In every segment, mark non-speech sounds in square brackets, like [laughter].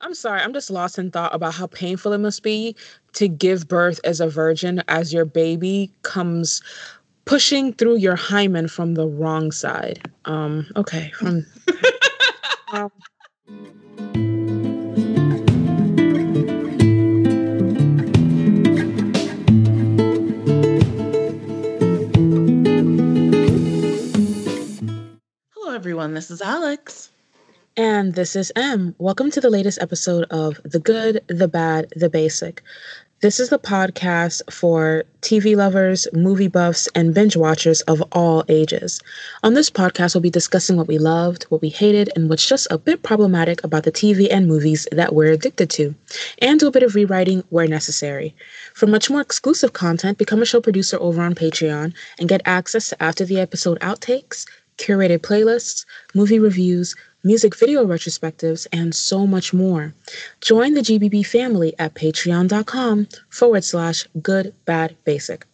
I'm sorry, I'm just lost in thought about how painful it must be to give birth as a virgin as your baby comes pushing through your hymen from the wrong side. Um, okay, from [laughs] um, Hello, everyone. This is Alex. And this is M. Welcome to the latest episode of The Good, the Bad, the Basic. This is the podcast for TV lovers, movie buffs, and binge watchers of all ages. On this podcast, we'll be discussing what we loved, what we hated, and what's just a bit problematic about the TV and movies that we're addicted to, and do a bit of rewriting where necessary. For much more exclusive content, become a show producer over on Patreon and get access to after the episode outtakes, curated playlists, movie reviews, music video retrospectives, and so much more. Join the GBB family at patreon.com forward slash good bad basic.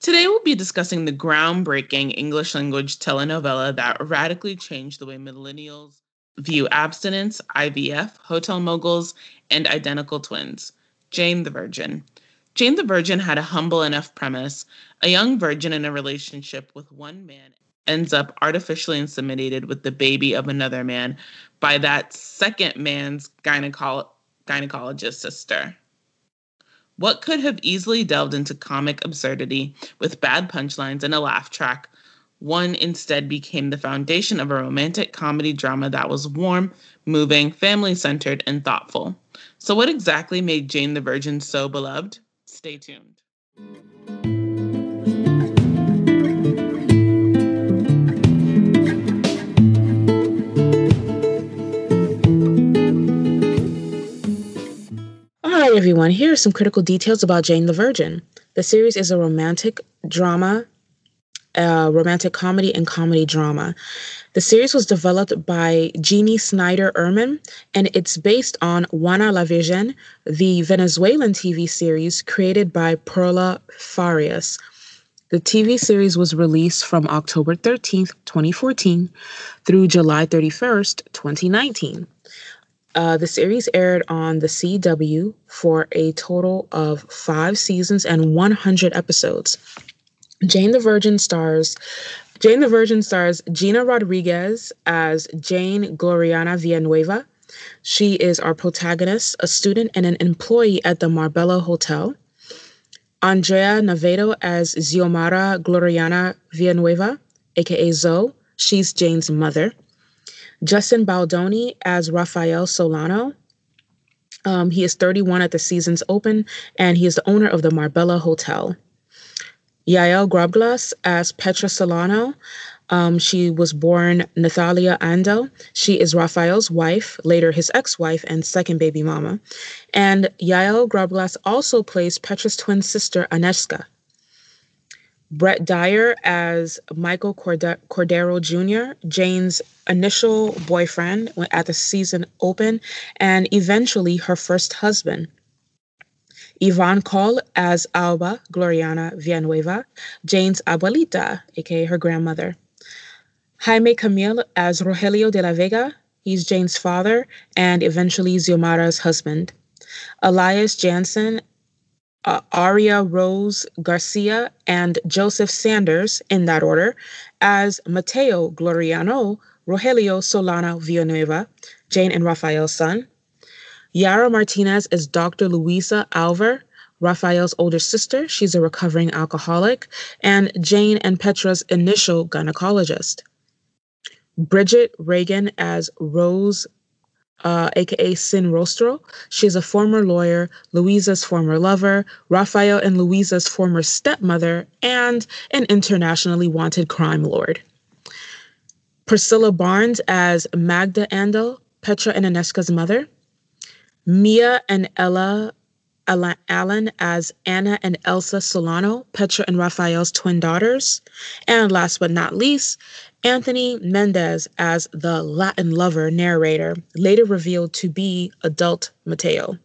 Today, we'll be discussing the groundbreaking English language telenovela that radically changed the way millennials view abstinence, IVF, hotel moguls, and identical twins Jane the Virgin. Jane the Virgin had a humble enough premise a young virgin in a relationship with one man ends up artificially inseminated with the baby of another man by that second man's gynecolo- gynecologist sister. What could have easily delved into comic absurdity with bad punchlines and a laugh track, one instead became the foundation of a romantic comedy drama that was warm, moving, family centered, and thoughtful. So, what exactly made Jane the Virgin so beloved? Stay tuned. Hi, everyone. Here are some critical details about Jane the Virgin. The series is a romantic drama, uh, romantic comedy, and comedy drama. The series was developed by Jennie Snyder Urman, and it's based on Juana la Virgen, the Venezuelan TV series created by Perla Farias. The TV series was released from October 13th, 2014 through July 31st, 2019. Uh, the series aired on the CW for a total of five seasons and 100 episodes. Jane the Virgin stars Jane the Virgin stars Gina Rodriguez as Jane Gloriana Villanueva. She is our protagonist, a student and an employee at the Marbella Hotel. Andrea Navedo as Xiomara Gloriana Villanueva, aka Zoe. She's Jane's mother. Justin Baldoni as Rafael Solano. Um, he is 31 at the season's open, and he is the owner of the Marbella Hotel. Yael Grobglas as Petra Solano. Um, she was born Nathalia Ando. She is Rafael's wife, later his ex-wife and second baby mama. And Yael Grobglas also plays Petra's twin sister, Anezka. Brett Dier as Michael Cordero Jr., Jane's initial boyfriend at the season open, and eventually her first husband. Yvonne Coll as Alba Gloriana Villanueva, Jane's abuelita, aka her grandmother. Jaime Camil as Rogelio de la Vega, he's Jane's father and eventually Xiomara's husband. Elias Janssen uh, Aria Rose Garcia and Joseph Sanders, in that order, as Mateo Gloriano, Rogelio Solano Villanueva, Jane and Rafael's son. Yara Martinez is Dr. Luisa Alver, Rafael's older sister. She's a recovering alcoholic, and Jane and Petra's initial gynecologist. Bridget Reagan as Rose uh, aka Sin Rostro. She's a former lawyer, Louisa's former lover, Rafael and Louisa's former stepmother, and an internationally wanted crime lord. Priscilla Barnes as Magda Andel, Petra and Anezka's mother. Mia and Ella Allen as Anna and Elsa Solano, Petra and Rafael's twin daughters. And last but not least, Anthony Mendez as the Latin lover narrator, later revealed to be adult Mateo.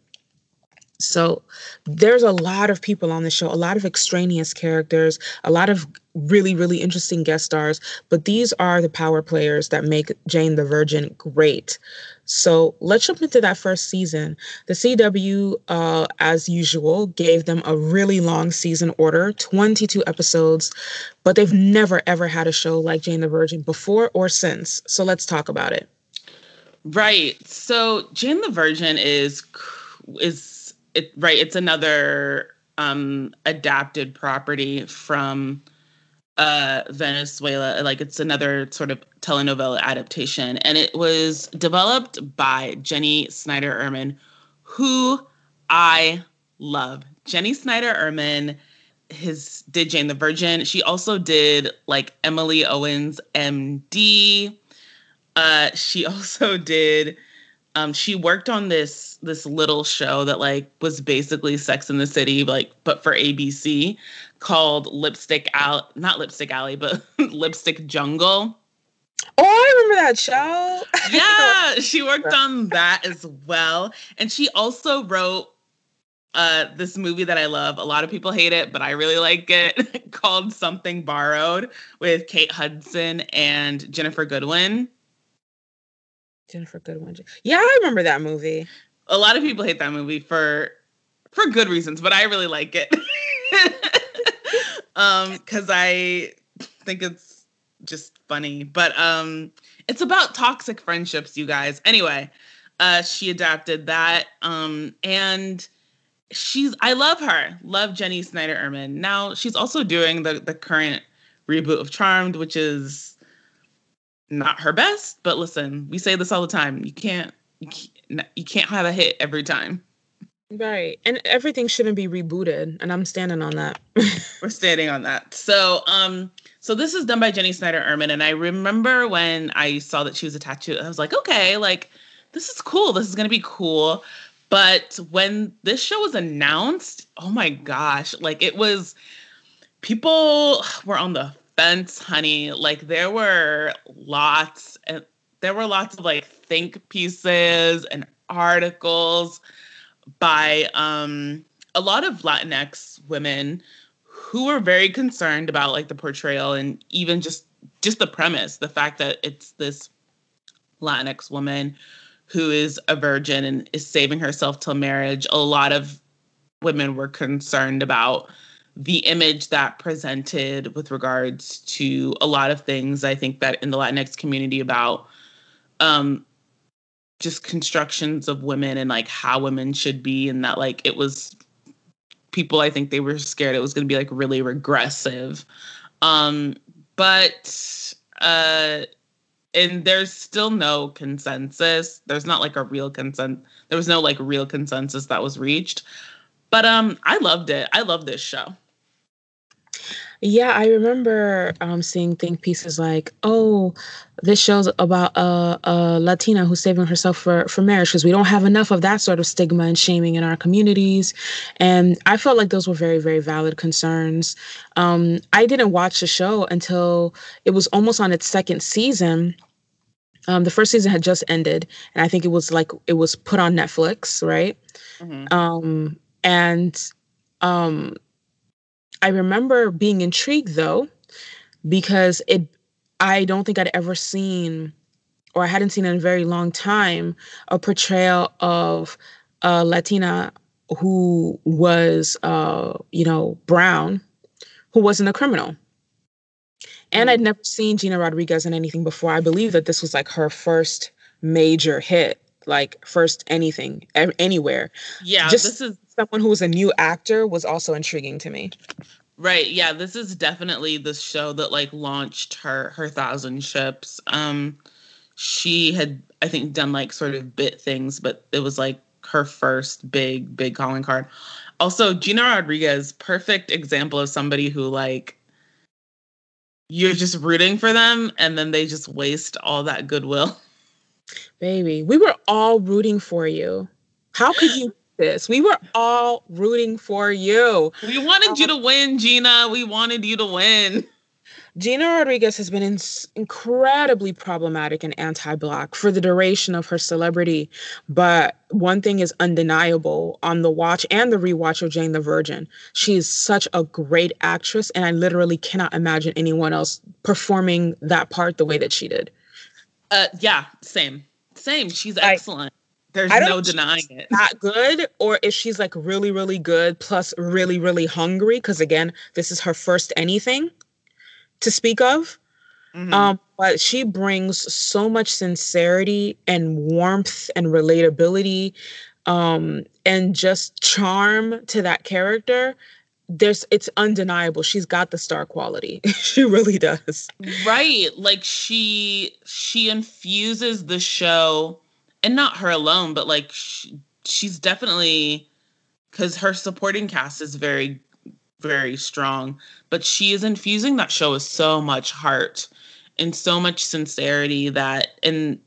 So there's a lot of people on the show, a lot of extraneous characters, a lot of really, really interesting guest stars, but these are the power players that make Jane the Virgin great. So let's jump into that first season. The CW, uh, as usual, gave them a really long season order 22 episodes, but they've never, ever had a show like Jane the Virgin before or since. So let's talk about it. Right. So Jane the Virgin is, is it, right. It's another um, adapted property from uh, Venezuela. Like it's another sort of telenovela adaptation. And it was developed by Jennie Snyder Urman, who I love. Jennie Snyder Urman his did Jane the Virgin. She also did like Emily Owens MD. Uh, she [laughs] also did um, she worked on this this little show that like was basically Sex in the City, like but for ABC, called Lipstick Alley, not Lipstick Alley, but [laughs] Lipstick Jungle. Oh, I remember that show. [laughs] yeah, she worked on that as well, and she also wrote uh, this movie that I love. A lot of people hate it, but I really like it. [laughs] called Something Borrowed with Kate Hudson and Ginnifer Goodwin. Ginnifer Goodwin. Yeah, I remember that movie. A lot of people hate that movie for for good reasons, but I really like it. Um cuz I think it's just funny. But um it's about toxic friendships, you guys. Anyway, uh she adapted that um and she's I love her. Love Jennie Snyder Urman. Now, she's also doing the the current reboot of Charmed, which is not her best, but listen, we say this all the time. You can't, you can't have a hit every time. Right. And everything shouldn't be rebooted, and I'm standing on that. [laughs] We're standing on that. So, um so this is done by Jennie Snyder Urman and I remember when I saw that she was attached to it, I was like, "Okay, like this is cool. This is to be cool." But when this show was announced, oh my gosh, like it was people were on the fence, honey. Like there were lots and there were lots of like think pieces and articles by um a lot of Latinx women who were very concerned about like the portrayal and even just just the premise, the fact that it's this Latinx woman who is a virgin and is saving herself till marriage. A lot of women were concerned about the image that presented with regards to a lot of things i think that in the latinx community about um just constructions of women and like how women should be and that like it was people i think they were scared it was going to be like really regressive. Um but uh and there's still no consensus. There's not like a real consent there was no like real consensus that was reached. But um i loved it. I love this show yeah, I remember um, seeing think pieces like, "Oh, this show's about a, a Latina who's saving herself for for marriage because we don't have enough of that sort of stigma and shaming in our communities." And I felt like those were very very valid concerns. Um, I didn't watch the show until it was almost on its second season. Um, the first season had just ended, and I think it was like it was put on Netflix, right? Mm-hmm. Um, and um, I remember being intrigued though, because it I don't think I'd ever seen or I hadn't seen in a very long time a portrayal of a Latina who was uh, you know, brown, who wasn't a criminal. And. I'd never seen Gina Rodriguez in anything before. I believe that this was like her first major hit, like first anything anywhere. Yeah, Just, this is someone who was a new actor was also intriguing to me. Right. Yeah, this is definitely the show that like launched her her thousand ships. Um she had I think done like sort of bit things, but it was like her first big big calling card. Also, Gina Rodriguez, perfect example of somebody who like you're just rooting for them and then they just waste all that goodwill. Baby, we were all rooting for you. How could you this. We were all rooting for you. We wanted um, you to win, Gina. We wanted you to win. Gina Rodriguez has been in- incredibly problematic and anti Black for the duration of her celebrity. But one thing is undeniable on the watch and the rewatch of Jane the Virgin. She is such a great actress, and I literally cannot imagine anyone else performing that part the way that she did. Uh, yeah, same same. She's excellent. There's no denying it. Not good, or if she's like really, really good, plus really, really hungry, because again, this is her first anything to speak of. Mm-hmm. Um, but she brings so much sincerity and warmth and relatability um, and just charm to that character there's it's undeniable she's got the star quality [laughs] she really does right like she she infuses the show and not her alone but like she, she's definitely because her supporting cast is very very strong but she is infusing that show with so much heart and so much sincerity that and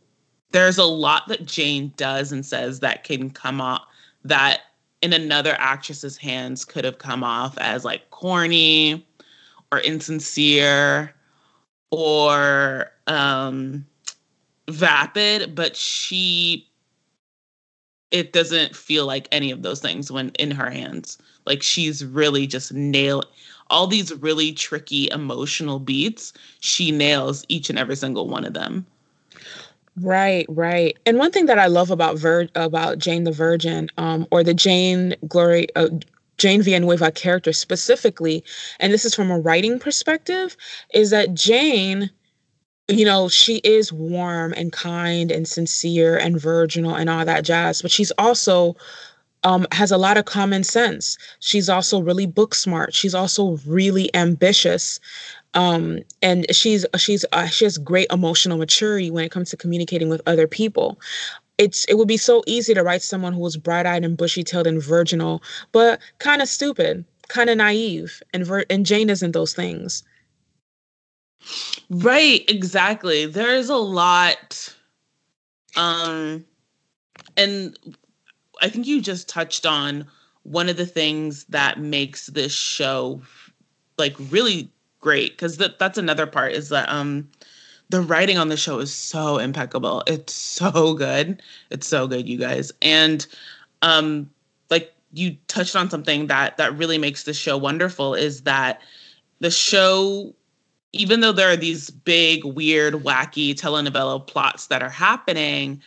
there's a lot that Jane does and says that can come off that in another actress's hands could have come off as like corny or insincere or um vapid but she it doesn't feel like any of those things when in her hands like she's really just nail all these really tricky emotional beats she nails each and every single one of them Right, right. And one thing that I love about Vir- about Jane the Virgin, um, or the Jane Glory, uh, Jane Villanueva character specifically, and this is from a writing perspective, is that Jane, you know, she is warm and kind and sincere and virginal and all that jazz, but she's also um, has a lot of common sense. She's also really book smart. She's also really ambitious um, and she's she's uh, she has great emotional maturity when it comes to communicating with other people it's it would be so easy to write someone who was bright-eyed and bushy-tailed and virginal but kind of stupid kind of naive and ver- and jane isn't those things right exactly there's a lot um and i think you just touched on one of the things that makes this show like really great because that that's another part is that um the writing on the show is so impeccable. It's so good. It's so good, you guys. And um like you touched on something that that really makes the show wonderful is that the show even though there are these big weird wacky telenovela plots that are happening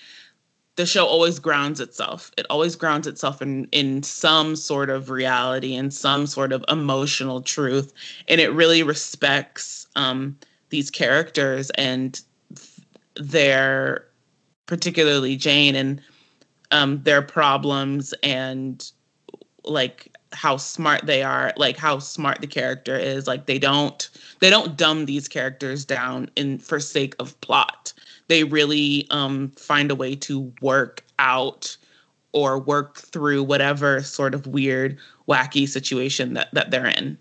the show always grounds itself. It always grounds itself in in some sort of reality and some sort of emotional truth, and it really respects um, these characters and their, particularly Jane and um, their problems and like how smart they are, like how smart the character is. Like they don't they don't dumb these characters down in for sake of plot they really um, find a way to work out or work through whatever sort of weird, wacky situation that, that they're in.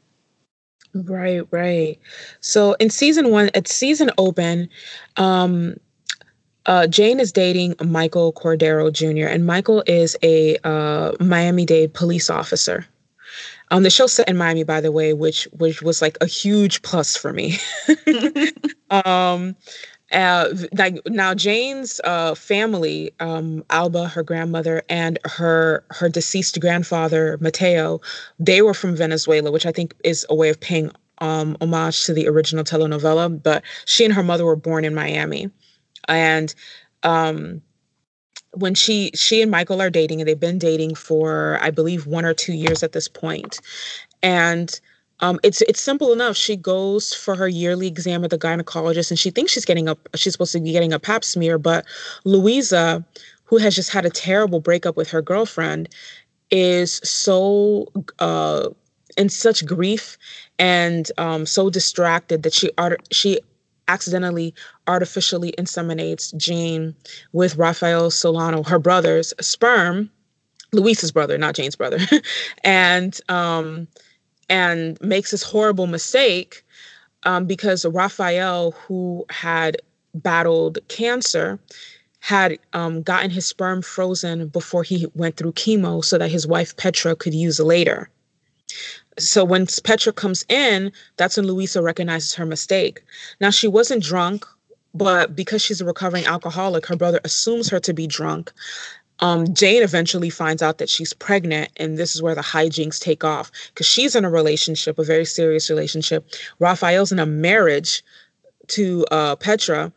Right, right. So in season one, at season open, um, uh, Jane is dating Michael Cordero Jr., and Michael is a uh, Miami Dade police officer. Um, the show set in Miami, by the way, which which was like a huge plus for me. [laughs] um, uh, like now jane's uh, family um, alba her grandmother and her her deceased grandfather mateo they were from venezuela which i think is a way of paying um, homage to the original telenovela but she and her mother were born in miami and um, when she she and michael are dating and they've been dating for i believe one or two years at this point and um, it's it's simple enough. She goes for her yearly exam at the gynecologist, and she thinks she's getting a she's supposed to be getting a Pap smear. But Louisa, who has just had a terrible breakup with her girlfriend, is so uh, in such grief and um, so distracted that she she accidentally artificially inseminates Jane with Rafael Solano, her brother's sperm, Luisa's brother, not Jane's brother, [laughs] and um, and makes this horrible mistake um, because Rafael, who had battled cancer, had um, gotten his sperm frozen before he went through chemo so that his wife Petra could use later. So when Petra comes in, that's when Luisa recognizes her mistake. Now, she wasn't drunk, but because she's a recovering alcoholic, her brother assumes her to be drunk um, Jane eventually finds out that she's pregnant, and this is where the hijinks take off because she's in a relationship, a very serious relationship. Rafael's in a marriage to uh, Petra,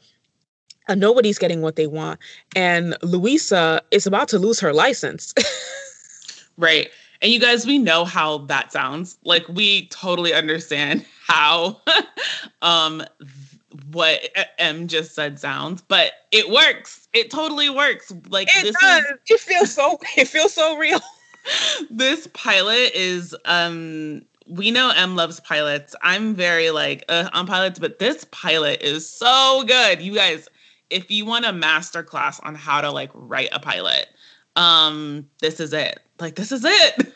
and nobody's getting what they want. And Louisa is about to lose her license. [laughs] right. And you guys, we know how that sounds. Like we totally understand [laughs] how [laughs] um what M just said sounds, but it works. It totally works. Like it this does. Is, it feels so it feels so real. [laughs] this pilot is um we know M loves pilots. I'm very like uh, on pilots, but this pilot is so good. You guys, if you want a master class on how to like write a pilot, um, this is it. Like this is it.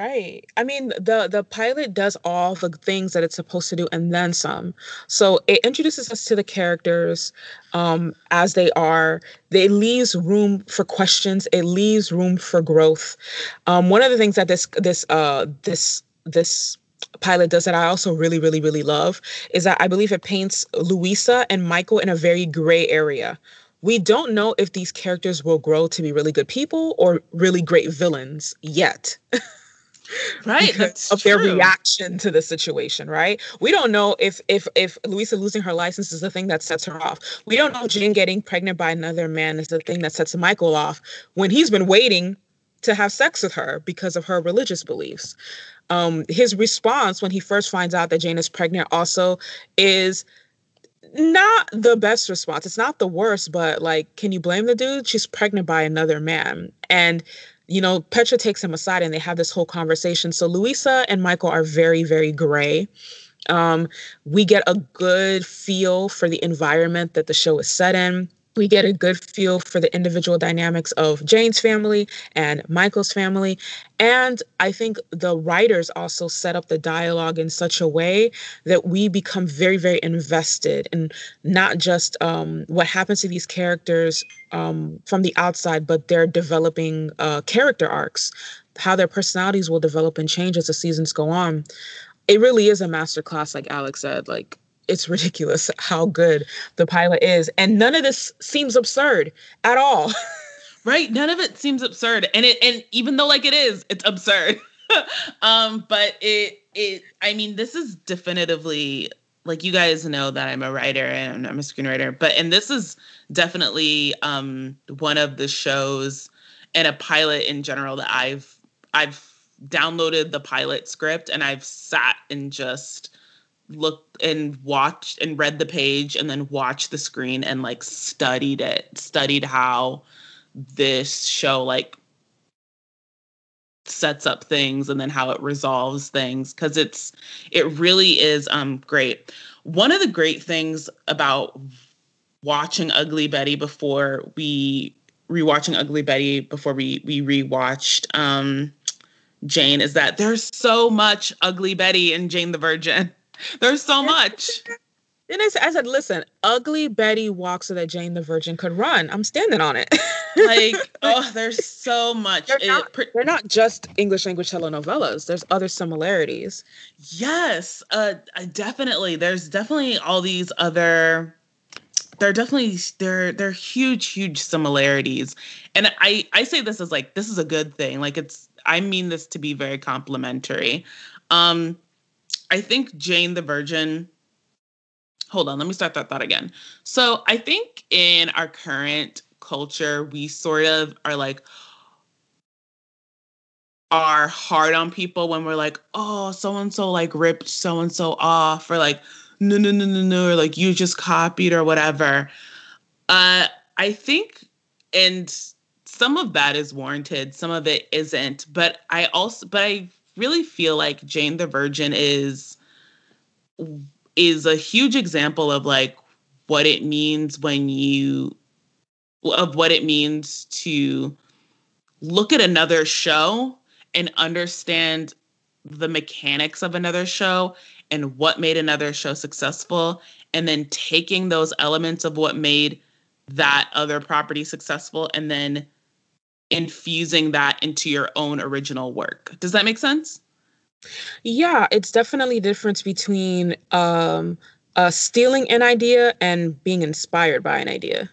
Right. I mean, the the pilot does all the things that it's supposed to do and then some. So it introduces us to the characters um, as they are. It leaves room for questions. It leaves room for growth. Um, one of the things that this this uh, this this pilot does that I also really, really, really love is that I believe it paints Louisa and Michael in a very gray area. We don't know if these characters will grow to be really good people or really great villains yet. [laughs] right that's of true. their reaction to the situation right we don't know if if if louisa losing her license is the thing that sets her off we don't know jane getting pregnant by another man is the thing that sets michael off when he's been waiting to have sex with her because of her religious beliefs um his response when he first finds out that jane is pregnant also is not the best response. It's not the worst, but like, can you blame the dude? She's pregnant by another man. And you know, Petra takes him aside and they have this whole conversation. So Louisa and Michael are very, very gray. Um, we get a good feel for the environment that the show is set in we get a good feel for the individual dynamics of Jane's family and Michael's family. And I think the writers also set up the dialogue in such a way that we become very, very invested in not just um, what happens to these characters um, from the outside, but their developing uh, character arcs, how their personalities will develop and change as the seasons go on. It really is a masterclass, like Alex said. Like it's ridiculous how good the pilot is. And none of this seems absurd at all. [laughs] right. None of it seems absurd. And it and even though like it is, it's absurd. [laughs] um, but it it I mean, this is definitively like you guys know that I'm a writer and I'm a screenwriter, but and this is definitely um one of the shows and a pilot in general that I've I've downloaded the pilot script and I've sat and just looked and watched and read the page and then watched the screen and like studied it, studied how this show like sets up things and then how it resolves things because it's it really is um great. One of the great things about watching Ugly Betty before we rewatching Ugly Betty before we we rewatched um Jane is that there's so much Ugly Betty in Jane the Virgin. There's so much. [laughs] Then I said, listen, ugly Betty walks so that Jane the Virgin could run. I'm standing on it. [laughs] [laughs] like, oh, there's so much. They're, it, not, they're not just English language telenovelas. There's other similarities. Yes, uh, definitely. There's definitely all these other. There are definitely there there are huge huge similarities, and I I say this as like this is a good thing. Like it's I mean this to be very complimentary. Um, I think Jane the Virgin. Hold on, let me start that thought again. So I think in our current culture, we sort of are like, are hard on people when we're like, oh, so and so like ripped so and so off, or like, no, no, no, no, no, or like you just copied or whatever. Uh, I think, and some of that is warranted, some of it isn't. But I also, but I really feel like Jane the Virgin is is a huge example of like what it means when you of what it means to look at another show and understand the mechanics of another show and what made another show successful and then taking those elements of what made that other property successful and then infusing that into your own original work. Does that make sense? Yeah, it's definitely the difference between um, uh, stealing an idea and being inspired by an idea.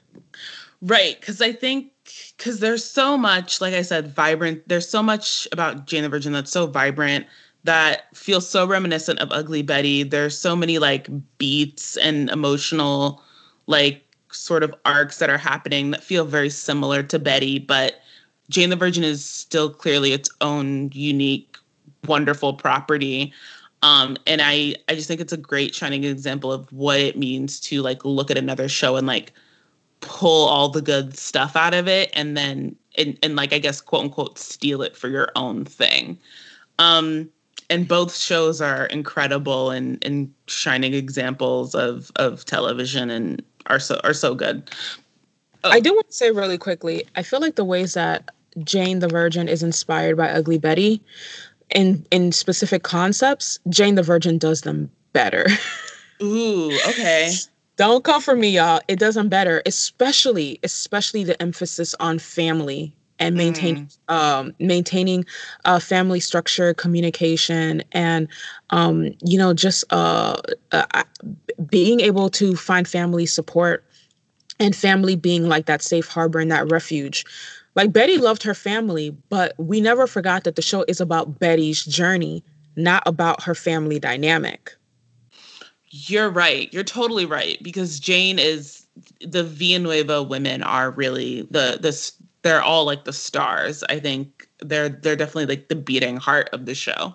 Right, because I think because there's so much, like I said, vibrant. There's so much about Jane the Virgin that's so vibrant that feels so reminiscent of Ugly Betty. There's so many like beats and emotional like sort of arcs that are happening that feel very similar to Betty, but Jane the Virgin is still clearly its own unique, wonderful property. Um, and I, I just think it's a great shining example of what it means to like look at another show and like pull all the good stuff out of it and then and, and like I guess quote unquote steal it for your own thing. Um, and both shows are incredible and, and shining examples of of television and are so are so good. Oh. I do want to say really quickly, I feel like the ways that Jane the Virgin is inspired by Ugly Betty in in specific concepts, Jane the Virgin does them better. Ooh, okay. [laughs] Don't come for me, y'all. It does them better, especially especially the emphasis on family and maintaining mm. um, maintaining uh, family structure, communication, and um, you know just uh, uh, being able to find family support and family being like that safe harbor and that refuge. Like Betty loved her family, but we never forgot that the show is about Betty's journey, not about her family dynamic. You're right. You're totally right because Jane is the Villanueva women are really the the they're all like the stars. I think they're they're definitely like the beating heart of the show.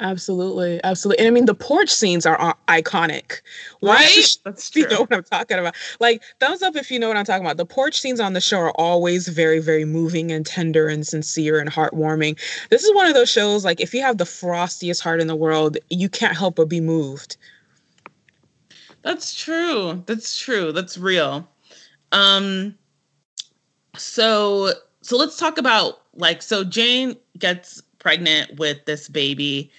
Absolutely, absolutely. And I mean, the porch scenes are uh, iconic. [laughs] Right? That's true. You know what I'm talking about. Like, thumbs up if you know what I'm talking about. The porch scenes on the show are always very, very moving and tender and sincere and heartwarming. This is one of those shows, like, if you have the frostiest heart in the world, you can't help but be moved. That's true. That's true. That's real. Um, so so let's talk about like so Jane gets pregnant with this baby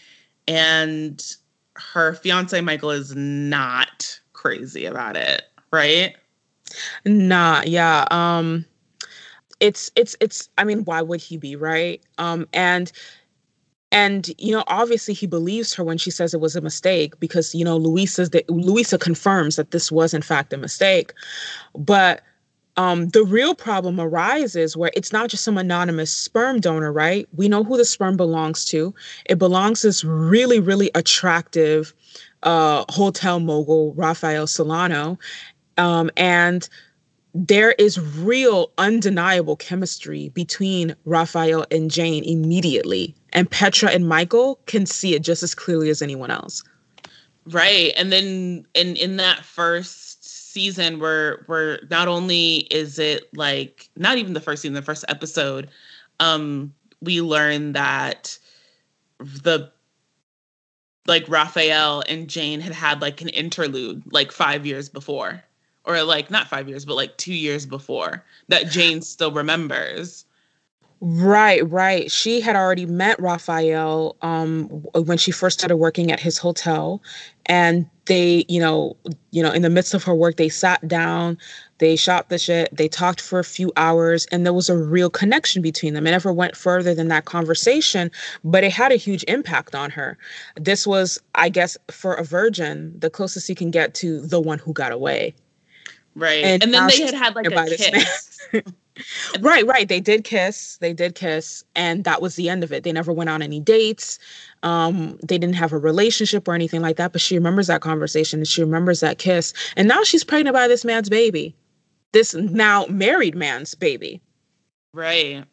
and her fiance Michael is not crazy about it, right? Nah, yeah. Um it's it's it's I mean, why would he be, right? Um and and you know obviously he believes her when she says it was a mistake because you know Louisa that Louisa confirms that this was in fact a mistake. But um, the real problem arises where it's not just some anonymous sperm donor, right? We know who the sperm belongs to. It belongs to this really, really attractive uh, hotel mogul, Rafael Solano. Um, and there is real, undeniable chemistry between Rafael and Jane immediately. And Petra and Michael can see it just as clearly as anyone else. Right. And then in in that first season where where not only is it like not even the first season, the first episode, um, we learn that the like Rafael and Jane had had like an interlude like five years before, or like not five years, but like two years before that [sighs] Jane still remembers. Right, right. She had already met Rafael um, when she first started working at his hotel, and they, you know, you know, in the midst of her work, they sat down, they shot the shit, they talked for a few hours, and there was a real connection between them. It never went further than that conversation, but it had a huge impact on her. This was, I guess, for a virgin, the closest you can get to the one who got away. Right, and, and then they had had like a kiss. [laughs] right, right. They did kiss. They did kiss, and that was the end of it. They never went on any dates. Um, they didn't have a relationship or anything like that. But she remembers that conversation and she remembers that kiss. And now she's pregnant by this man's baby, this now married man's baby. Right.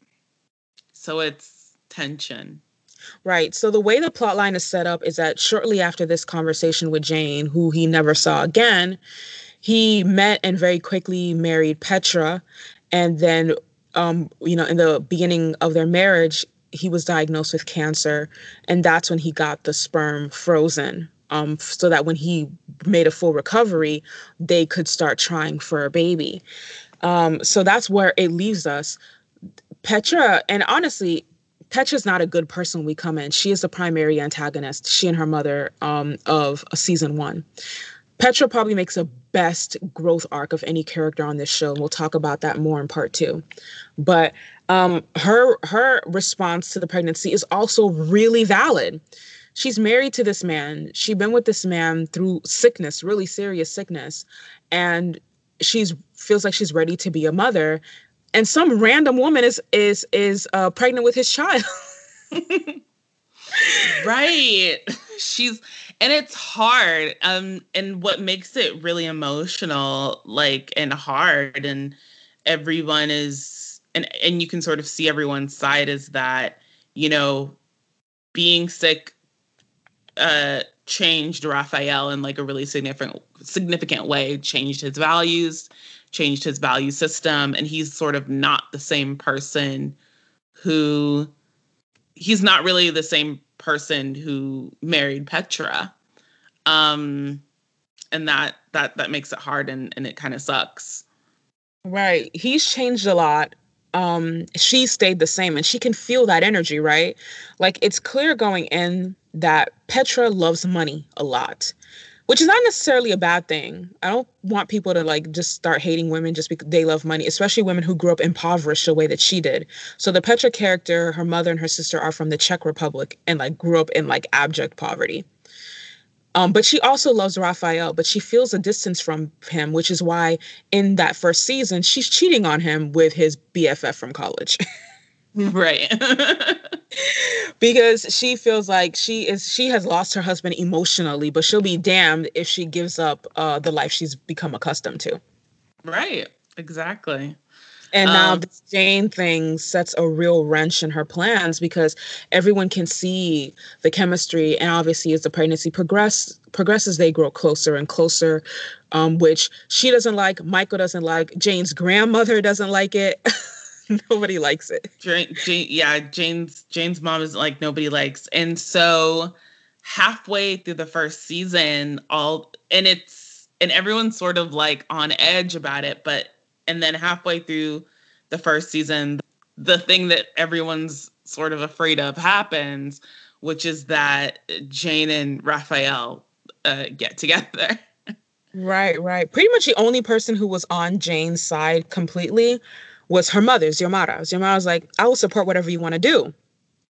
So it's tension. Right. So the way the plot line is set up is that shortly after this conversation with Jane, who he never saw again, he met and very quickly married Petra and then um, you know in the beginning of their marriage he was diagnosed with cancer and that's when he got the sperm frozen um, so that when he made a full recovery they could start trying for a baby um, so that's where it leaves us petra and honestly Petra's not a good person we come in. She is the primary antagonist, she and her mother um, of season one. Petra probably makes a best growth arc of any character on this show. And we'll talk about that more in part two. But um, her her response to the pregnancy is also really valid. She's married to this man. She's been with this man through sickness, really serious sickness, and she's feels like she's ready to be a mother. And some random woman is is is uh, pregnant with his child. [laughs] [laughs] right. She's and it's hard um and what makes it really emotional like and hard and everyone is and and you can sort of see everyone's side is that you know being sick uh changed Rafael in like a really significant significant way changed his values changed his value system and he's sort of not the same person who he's not really the same person who married Petra. Um, and that that that makes it hard and, and it kind of sucks. Right. He's changed a lot. Um, she stayed the same and she can feel that energy, right? Like it's clear going in that Petra loves money a lot which is not necessarily a bad thing. I don't want people to like just start hating women just because they love money, especially women who grew up impoverished the way that she did. So the Petra character, her mother and her sister are from the Czech Republic and like grew up in like abject poverty. Um, but she also loves Rafael, but she feels a distance from him, which is why in that first season she's cheating on him with his BFF from college. [laughs] [laughs] right [laughs] because she feels like she is she has lost her husband emotionally but she'll be damned if she gives up uh the life she's become accustomed to right exactly and now um, this Jane thing sets a real wrench in her plans because everyone can see the chemistry, and obviously, as the pregnancy progress progresses, they grow closer and closer. Um, which she doesn't like, Michael doesn't like, Jane's grandmother doesn't like it. [laughs] [laughs] nobody likes it. Jane, Jane, yeah, Jane's Jane's mom is like nobody likes, and so halfway through the first season, all and it's and everyone's sort of like on edge about it, but and then halfway through the first season, the thing that everyone's sort of afraid of happens, which is that Jane and Rafael uh, get together. [laughs] Right, right. Pretty much the only person who was on Jane's side completely was her mother's Xiomara. Xiomara was like, I will support whatever you want to do.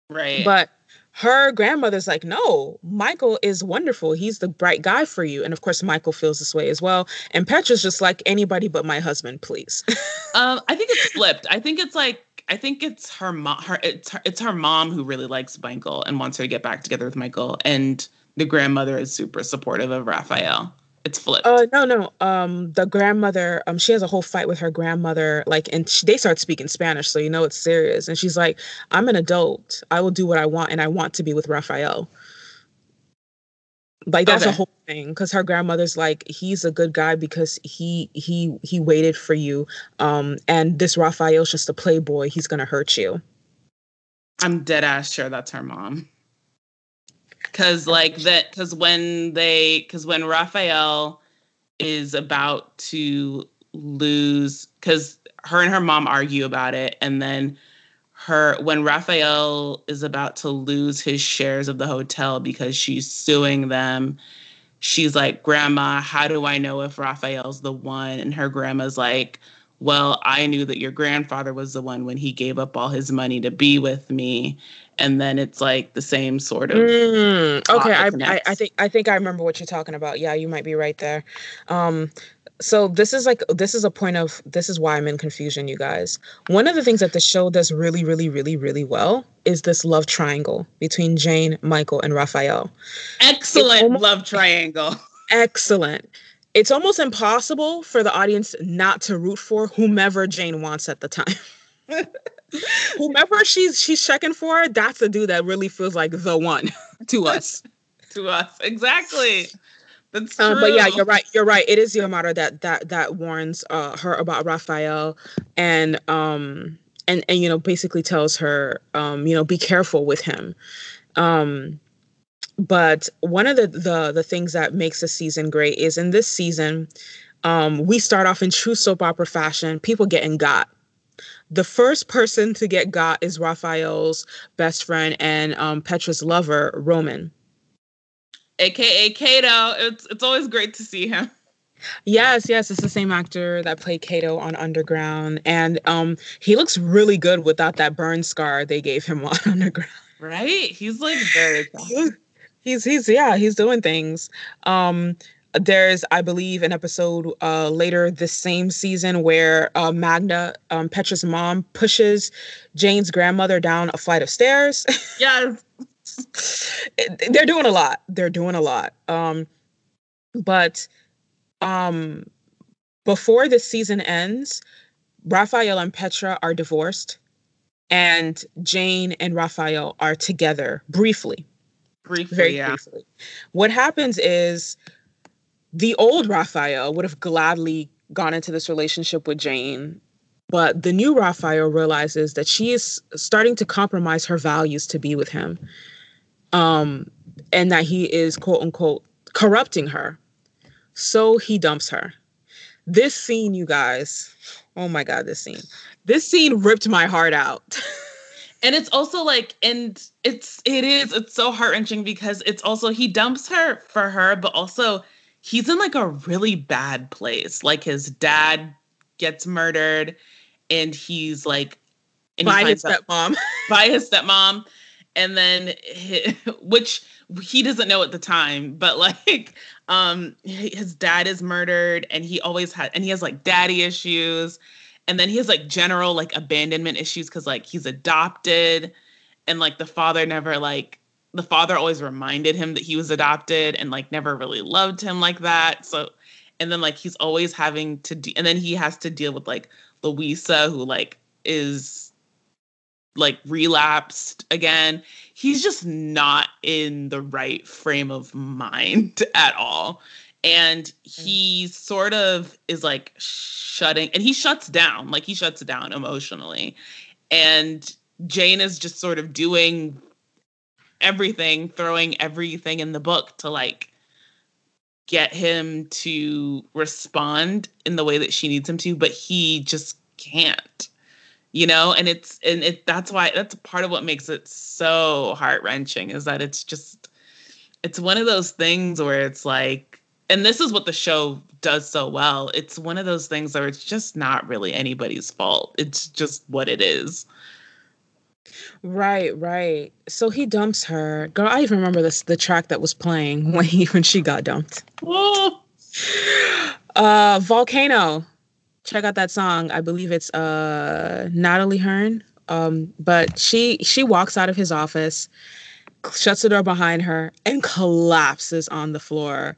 Right. But her grandmother's like, no, Michael is wonderful. He's the bright guy for you. And of course, Michael feels this way as well. And Petra's just like, anybody but my husband, please. [laughs] um, I think it's flipped. I think it's like, I think it's her mom. Her it's her, it's her mom who really likes Michael and wants her to get back together with Michael, and the grandmother is super supportive of Rafael. It's flipped. Uh, no, no. Um, the grandmother, um, she has a whole fight with her grandmother, like, and she, they start speaking Spanish, so you know it's serious. And she's like, "I'm an adult. I will do what I want, and I want to be with Rafael." Like that's okay. a whole thing because her grandmother's like, "He's a good guy because he he he waited for you, um, and this Rafael's just a playboy. He's gonna hurt you." I'm dead ass sure that's her mom because like that because when they because when rafael is about to lose because her and her mom argue about it and then her when rafael is about to lose his shares of the hotel because she's suing them she's like grandma how do i know if rafael's the one? And her grandma's like well i knew that your grandfather was the one when he gave up all his money to be with me and then it's like the same sort of mm, okay I, I, I think i think i remember what you're talking about. Yeah you might be right there. Um so this is like this is a point of this is why i'm in confusion you guys. One of the things that the show does really really really really well is this love triangle between jane michael and rafael. Excellent almost, love triangle. [laughs] Excellent. It's almost impossible for the audience not to root for whomever jane wants at the time [laughs] [laughs] whomever she's she's checking for, that's the dude that really feels like the one [laughs] to us. to us, exactly. That's true. Um, but yeah, you're right. You're right. It is Xiomara that that that warns uh, her about Rafael, and um and and you know basically tells her um you know be careful with him. Um, but one of the the the things that makes the season great is in this season, um, we start off in true soap opera fashion. People getting got the first person to get got is Rafael's best friend and um, Petra's lover, Roman. AKA Cato. It's it's always great to see him. Yes, yes, it's the same actor that played Cato on Underground, and um, he looks really good without that burn scar they gave him [laughs] on Underground. Right? He's like very. he's he's yeah, he's doing things. Um, there's i believe an episode uh, later this same season where uh, magda um, petra's mom pushes jane's grandmother down a flight of stairs [laughs] yes they're doing a lot. They're doing a lot. Um, but um, before the season ends, Rafael and Petra are divorced, and Jane and Rafael are together briefly. Briefly, Very yeah. briefly. What happens is the old Rafael would have gladly gone into this relationship with Jane, but the new Rafael realizes that she is starting to compromise her values to be with him. Um, and that he is quote unquote corrupting her. So he dumps her. This scene, you guys, oh my god, this scene. This scene ripped my heart out. [laughs] and it's also like and it's it is it's so heart-wrenching because it's also he dumps her for her but also he's in like a really bad place. Like his dad gets murdered and he's like and by he his stepmom. [laughs] [laughs] by his stepmom. And then hi- [laughs] which he doesn't know at the time but like um his dad is murdered and he always had and he has like daddy issues. And then he has like general like abandonment issues because like he's adopted. And like the father never like the father always reminded him that he was adopted and like never really loved him like that. So and then like he's always having to de- and then he has to deal with like Luisa who like is like relapsed again. He's just not in the right frame of mind [laughs] at all. And he sort of is like shutting and he shuts down like he shuts down emotionally. And jane is just sort of doing everything throwing everything in the book to like get him to respond in the way that she needs him to but he just can't you know? And it's and it that's why that's part of what makes it so heart-wrenching is that it's just it's one of those things where it's like and this is what the show does so well. It's one of those things where it's just not really anybody's fault. It's just what it is Right, right. So he dumps her. Girl, I even remember this the track that was playing [laughs] when he when she got dumped. oh Uh Volcano. Check out that song. I believe it's uh Natalie Hearn. Um, but she she walks out of his office, shuts the door behind her, and collapses on the floor.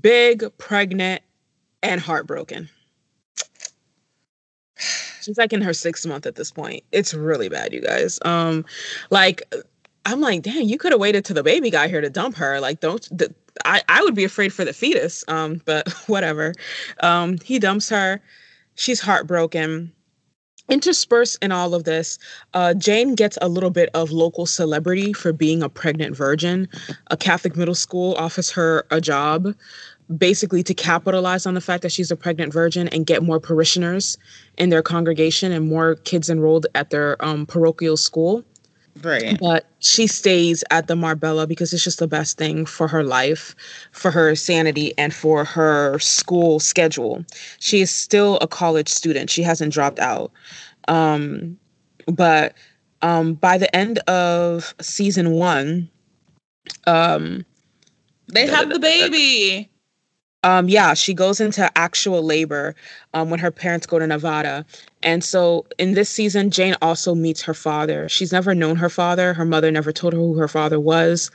Big, pregnant, and heartbroken. She's like in her sixth month at this point. It's really bad, you guys. Um, like I'm like, damn, you could have waited till the baby got here to dump her. Like, don't. The, I I would be afraid for the fetus. Um, but [laughs] whatever. Um, he dumps her. She's heartbroken. Interspersed in all of this, uh, Jane gets a little bit of local celebrity for being a pregnant virgin. A Catholic middle school offers her a job, basically to capitalize on the fact that she's a pregnant virgin and get more parishioners in their congregation and more kids enrolled at their um, parochial school right but she stays at the Marbella because it's just the best thing for her life, for her sanity, and for her school schedule. She is still a college student. She hasn't dropped out. Um, but um, by the end of season one, um, they have the baby um, yeah, she goes into actual labor um, when her parents go to Nevada. And so in this season, Jane also meets her father. She's never known her father. Her mother never told her who her father was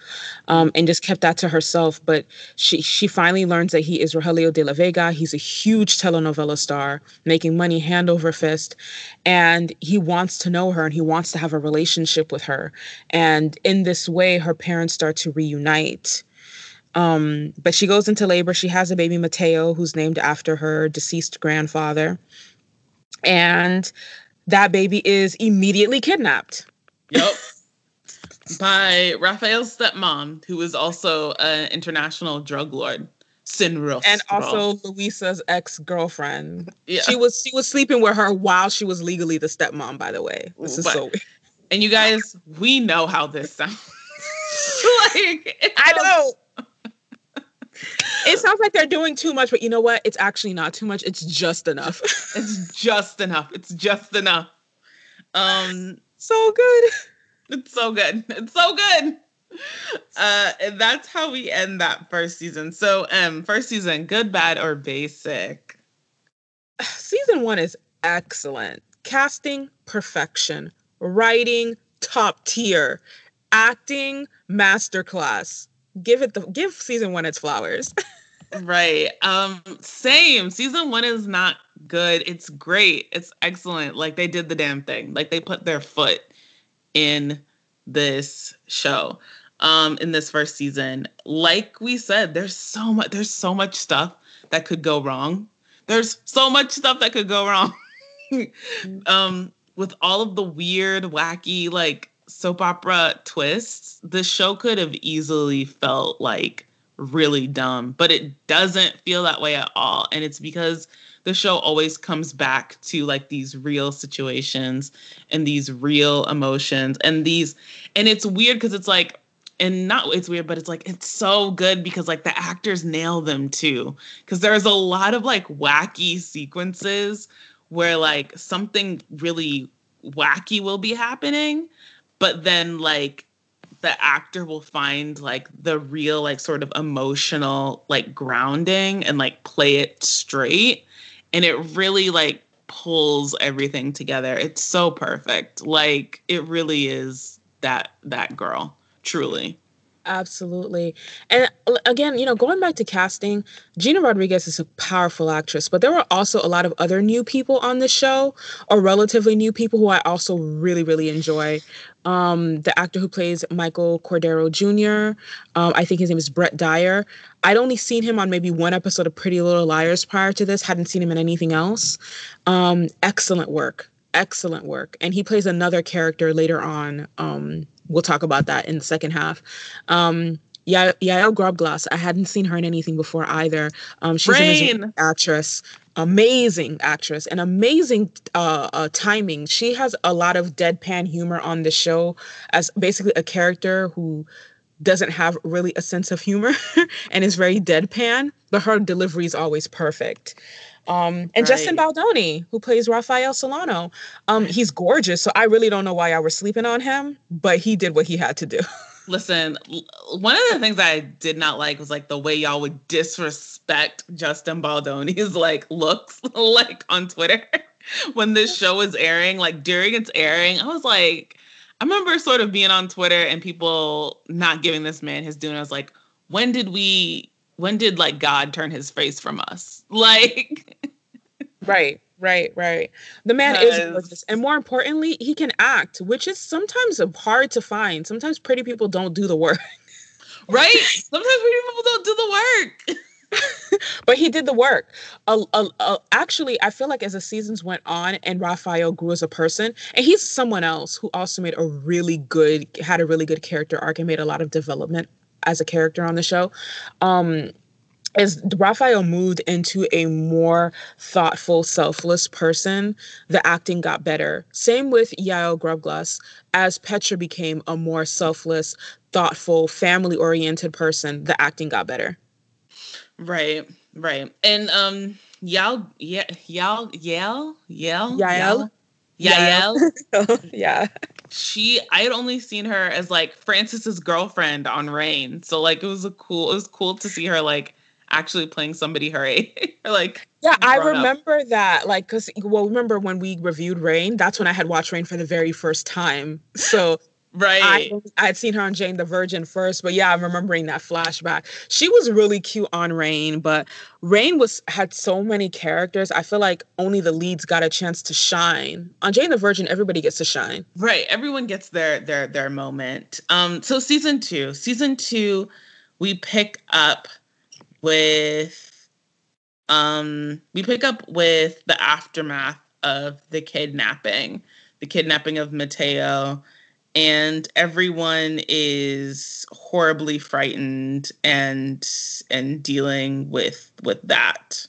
um, and just kept that to herself. But she, she finally learns that he is Rogelio de la Vega. He's a huge telenovela star, making money hand over fist. And he wants to know her and he wants to have a relationship with her. And in this way, her parents start to reunite. Um, but she goes into labor. She has a baby, Mateo, who's named after her deceased grandfather. And that baby is immediately kidnapped. Yep. By Rafael's stepmom, who is also an international drug lord, Sin Rostro. And also Luisa's ex-girlfriend. yeah. She was she was sleeping with her while she was legally the stepmom, by the way. This is But- so weird. and you guys, we know how this sounds. [laughs] like I know. It sounds like they're doing too much, but you know what? It's actually not too much. It's just enough. [laughs] It's just enough. It's just enough. Um, so good. it's so good. It's so good. Uh, and that's how we end that first season. So, um, first season, good, bad, or basic. season one is excellent. Casting, perfection. Writing, top tier. acting masterclass. Give it the give season one its flowers. [laughs] right. Um, same. Season one is not good. It's great. It's excellent. Like they did the damn thing. Like they put their foot in this show. Um, in this first season. Like we said, there's so much there's so much stuff that could go wrong. There's so much stuff that could go wrong. [laughs] um, with all of the weird, wacky, like soap opera twists, the show could have easily felt like really dumb, but it doesn't feel that way at all. And it's because the show always comes back to like these real situations and these real emotions and these and it's weird because it's like and not it's weird but it's like it's so good because like the actors nail them too because there's a lot of like wacky sequences where like something really wacky will be happening but then like the actor will find like the real like sort of emotional like grounding and like play it straight. And it really like pulls everything together. It's so perfect. Like it really is that that girl. Truly Absolutely. And again, you know, going back to casting, Gina Rodriguez is a powerful actress, but there were also a lot of other new people on the show, or relatively new people who I also really, really enjoy. Um, the actor who plays Michael Cordero Jr., um, I think his name is Brett Dier. I'd only seen him on maybe one episode of Pretty Little Liars prior to this, hadn't seen him in anything else. Um, excellent work. Excellent work. And he plays another character later on. Um, we'll talk about that in the second half. Um, yeah, Yael Grobglas. I hadn't seen her in anything before either. Um, she's Reign. an amazing actress, amazing actress, and amazing uh, uh, timing. She has a lot of deadpan humor on the show as basically a character who doesn't have really a sense of humor [laughs] and is very deadpan, but her delivery is always perfect. Um, and right. Justin Baldoni, who plays Rafael Solano, um, he's gorgeous. So I really don't know why I was sleeping on him, but he did what he had to do. Listen, one of the things I did not like was like the way y'all would disrespect Justin Baldoni's like looks [laughs] like on Twitter [laughs] when this show was airing. Like during its airing, I was like, I remember sort of being on Twitter and people not giving this man his due. And I was like, when did we when did like God turn his face from us? [laughs] Like Right, right, right. The man is gorgeous. And more importantly, he can act, which is sometimes hard to find. Sometimes pretty people don't do the work. right? [laughs] Sometimes pretty people don't do the work. [laughs] but he did the work. Uh, uh, uh, actually, I feel like as the seasons went on and Rafael grew as a person, and he's someone else who also made a really good, had a really good character arc and made a lot of development as a character on the show. Um, as Rafael moved into a more thoughtful, selfless person, the acting got better. Same with Yael Grobglas. As Petra became a more selfless, thoughtful, family oriented person, the acting got better. Right, right. And um Yael, yeah, Yael, Yael, Yael, Yael, Yael, [laughs] yeah. [laughs] She, I had only seen her as like Francis's girlfriend on Reign. so like it was a cool, it was cool to see her like actually playing somebody her [laughs] age. like yeah, I remember up. that. Like, cause well, remember when we reviewed Reign? That's when I had watched Reign for the very first time. So right, I I'd seen her on Jane the Virgin first, but yeah, I'm remembering that flashback. She was really cute on Reign, but Reign was had so many characters. I feel like only the leads got a chance to shine. On Jane the Virgin, everybody gets to shine. Right, everyone gets their their their moment. Um, so season two, season two, we pick up with um we pick up with the aftermath of the kidnapping, the kidnapping of Mateo, and everyone is horribly frightened and and dealing with with that.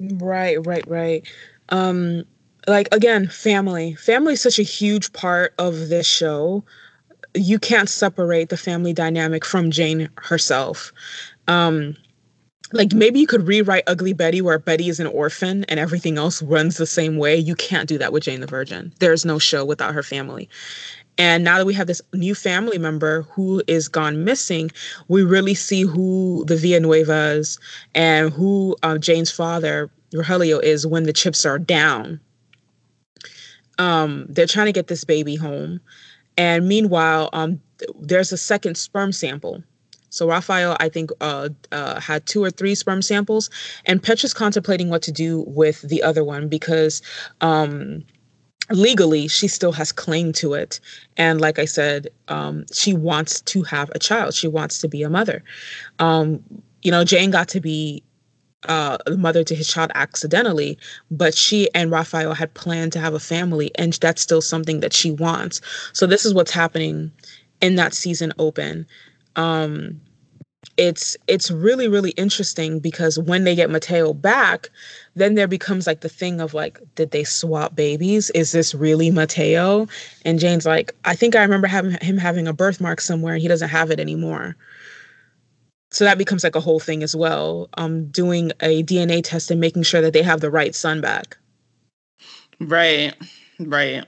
Right, right, right. Um like again, family. Family is such a huge part of this show. You can't separate the family dynamic from Jane herself. Um like maybe you could rewrite Ugly Betty where Betty is an orphan and everything else runs the same way. You can't do that with Jane the Virgin. There's no show without her family. And now that we have this new family member who is gone missing, we really see who the Villanuevas and who uh, Jane's father, Rogelio, is when the chips are down. Um, they're trying to get this baby home And meanwhile, um, there's a second sperm sample. So Rafael, I think, uh, uh, had two or three sperm samples, and Petra's contemplating what to do with the other one because um, legally she still has claim to it. And like I said, um, she wants to have a child. She wants to be a mother. Um, you know, Jane got to be uh, mother to his child accidentally, but she and Rafael had planned to have a family, and that's still something that she wants. So this is what's happening in that season open. Um, it's it's really really interesting because when they get Mateo back, then there becomes like the thing of like, did they swap babies? Is this really Mateo? And Jane's like, I think I remember having him having a birthmark somewhere, and he doesn't have it anymore so that becomes like a whole thing as well um doing a dna test and making sure that they have the right son back right right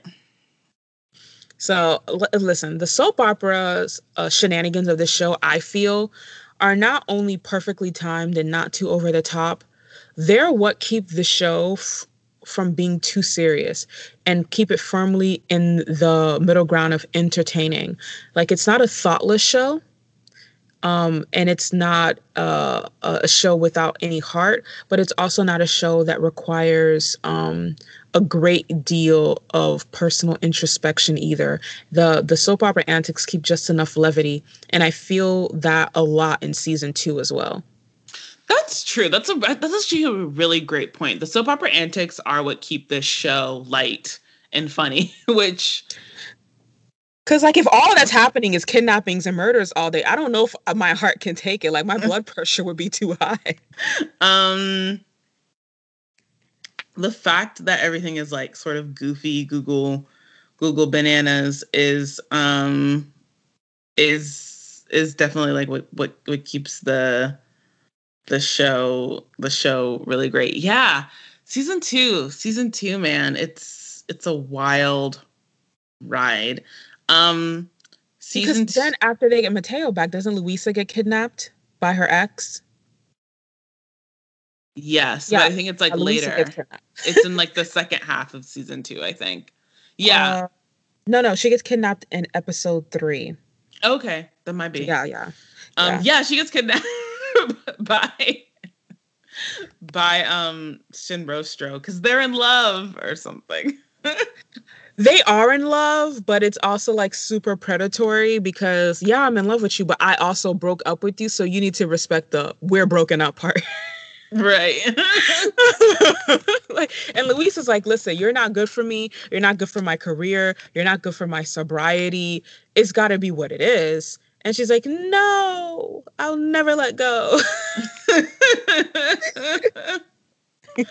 so l- listen the soap operas uh, shenanigans of this show i feel are not only perfectly timed and not too over the top they're what keep the show f- from being too serious and keep it firmly in the middle ground of entertaining. Like it's not a thoughtless show um, and it's not uh, a show without any heart, but it's also not a show that requires um, a great deal of personal introspection either. The the soap opera antics keep just enough levity, and I feel that a lot in season two as well. That's true. That's a that's actually a really great point. The soap opera antics are what keep this show light and funny, [laughs] which Cause like if all that's happening is kidnappings and murders all day, I don't know if my heart can take it. Like my [laughs] blood pressure would be too high. Um the fact that everything is like sort of goofy Google Google bananas is um is is definitely like what what what keeps the the show the show really great. Yeah. Season 2, season 2 man, it's it's a wild ride. Um, season because then after they get Mateo back, doesn't Luisa get kidnapped by her ex? Yes, yeah, I think it's like uh, later. it's in [laughs] like the second half of season two, I think. Yeah. Uh, no, no, she gets kidnapped in episode three. Okay, that might be. Yeah, yeah. Um, yeah, yeah she gets kidnapped [laughs] by by um Sin Rostro because they're in love or something. [laughs] they are in love, but it's also like super predatory because yeah, I'm in love with you, but I also broke up with you, so you need to respect the we're broken up part. Right. [laughs] like and Luis is like, listen, you're not good for me. You're not good for my career. You're not good for my sobriety. It's gotta be what it is. And she's like, no, I'll never let go. [laughs] [laughs]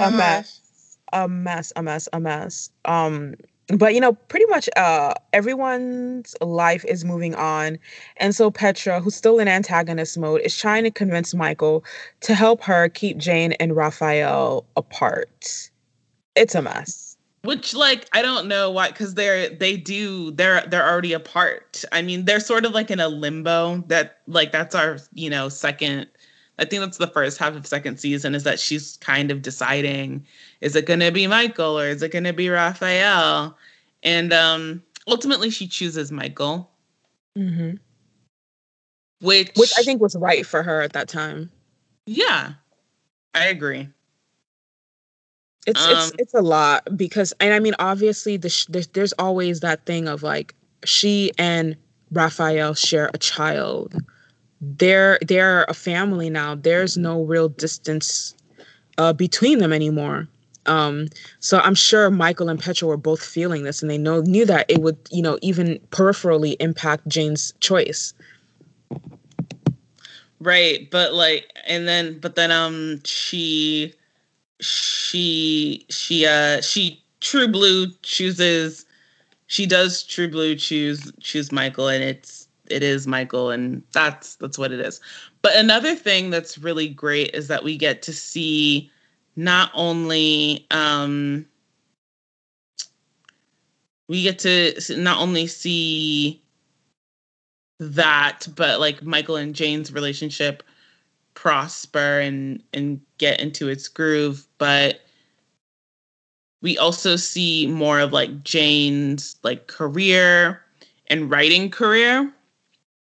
a mess a mess, a mess, a mess. Um, but you know, pretty much uh everyone's life is moving on. And so Petra, who's still in antagonist mode, is trying to convince Michael to help her keep Jane and Rafael apart. It's a mess. Which like I don't know why cuz they're they do they're they're already apart. I mean, they're sort of like in a limbo that like that's our, you know, second I think that's the first half of second season is that she's kind of deciding is it going to be Michael or is it going to be Rafael? And um ultimately she chooses Michael. hmm Which which I think was right for her at that time. Yeah. I agree. It's um, it's it's a lot because and I mean obviously the sh- there's, there's always that thing of like she and Rafael share a child they're they're a family now. There's no real distance uh, between them anymore. Um, so I'm sure Michael and Petra were both feeling this, and they know knew that it would, you know, even peripherally impact Jane's choice. Right, but like, and then, but then, um, she, she, she, uh, she True Blue chooses, she does True Blue choose choose Michael, and it's it is Michael, and that's that's what it is. But another thing that's really great is that we get to see not only um, we get to not only see that, but like Michael and Jane's relationship prosper and and get into its groove, but we also see more of like Jane's like career and writing career.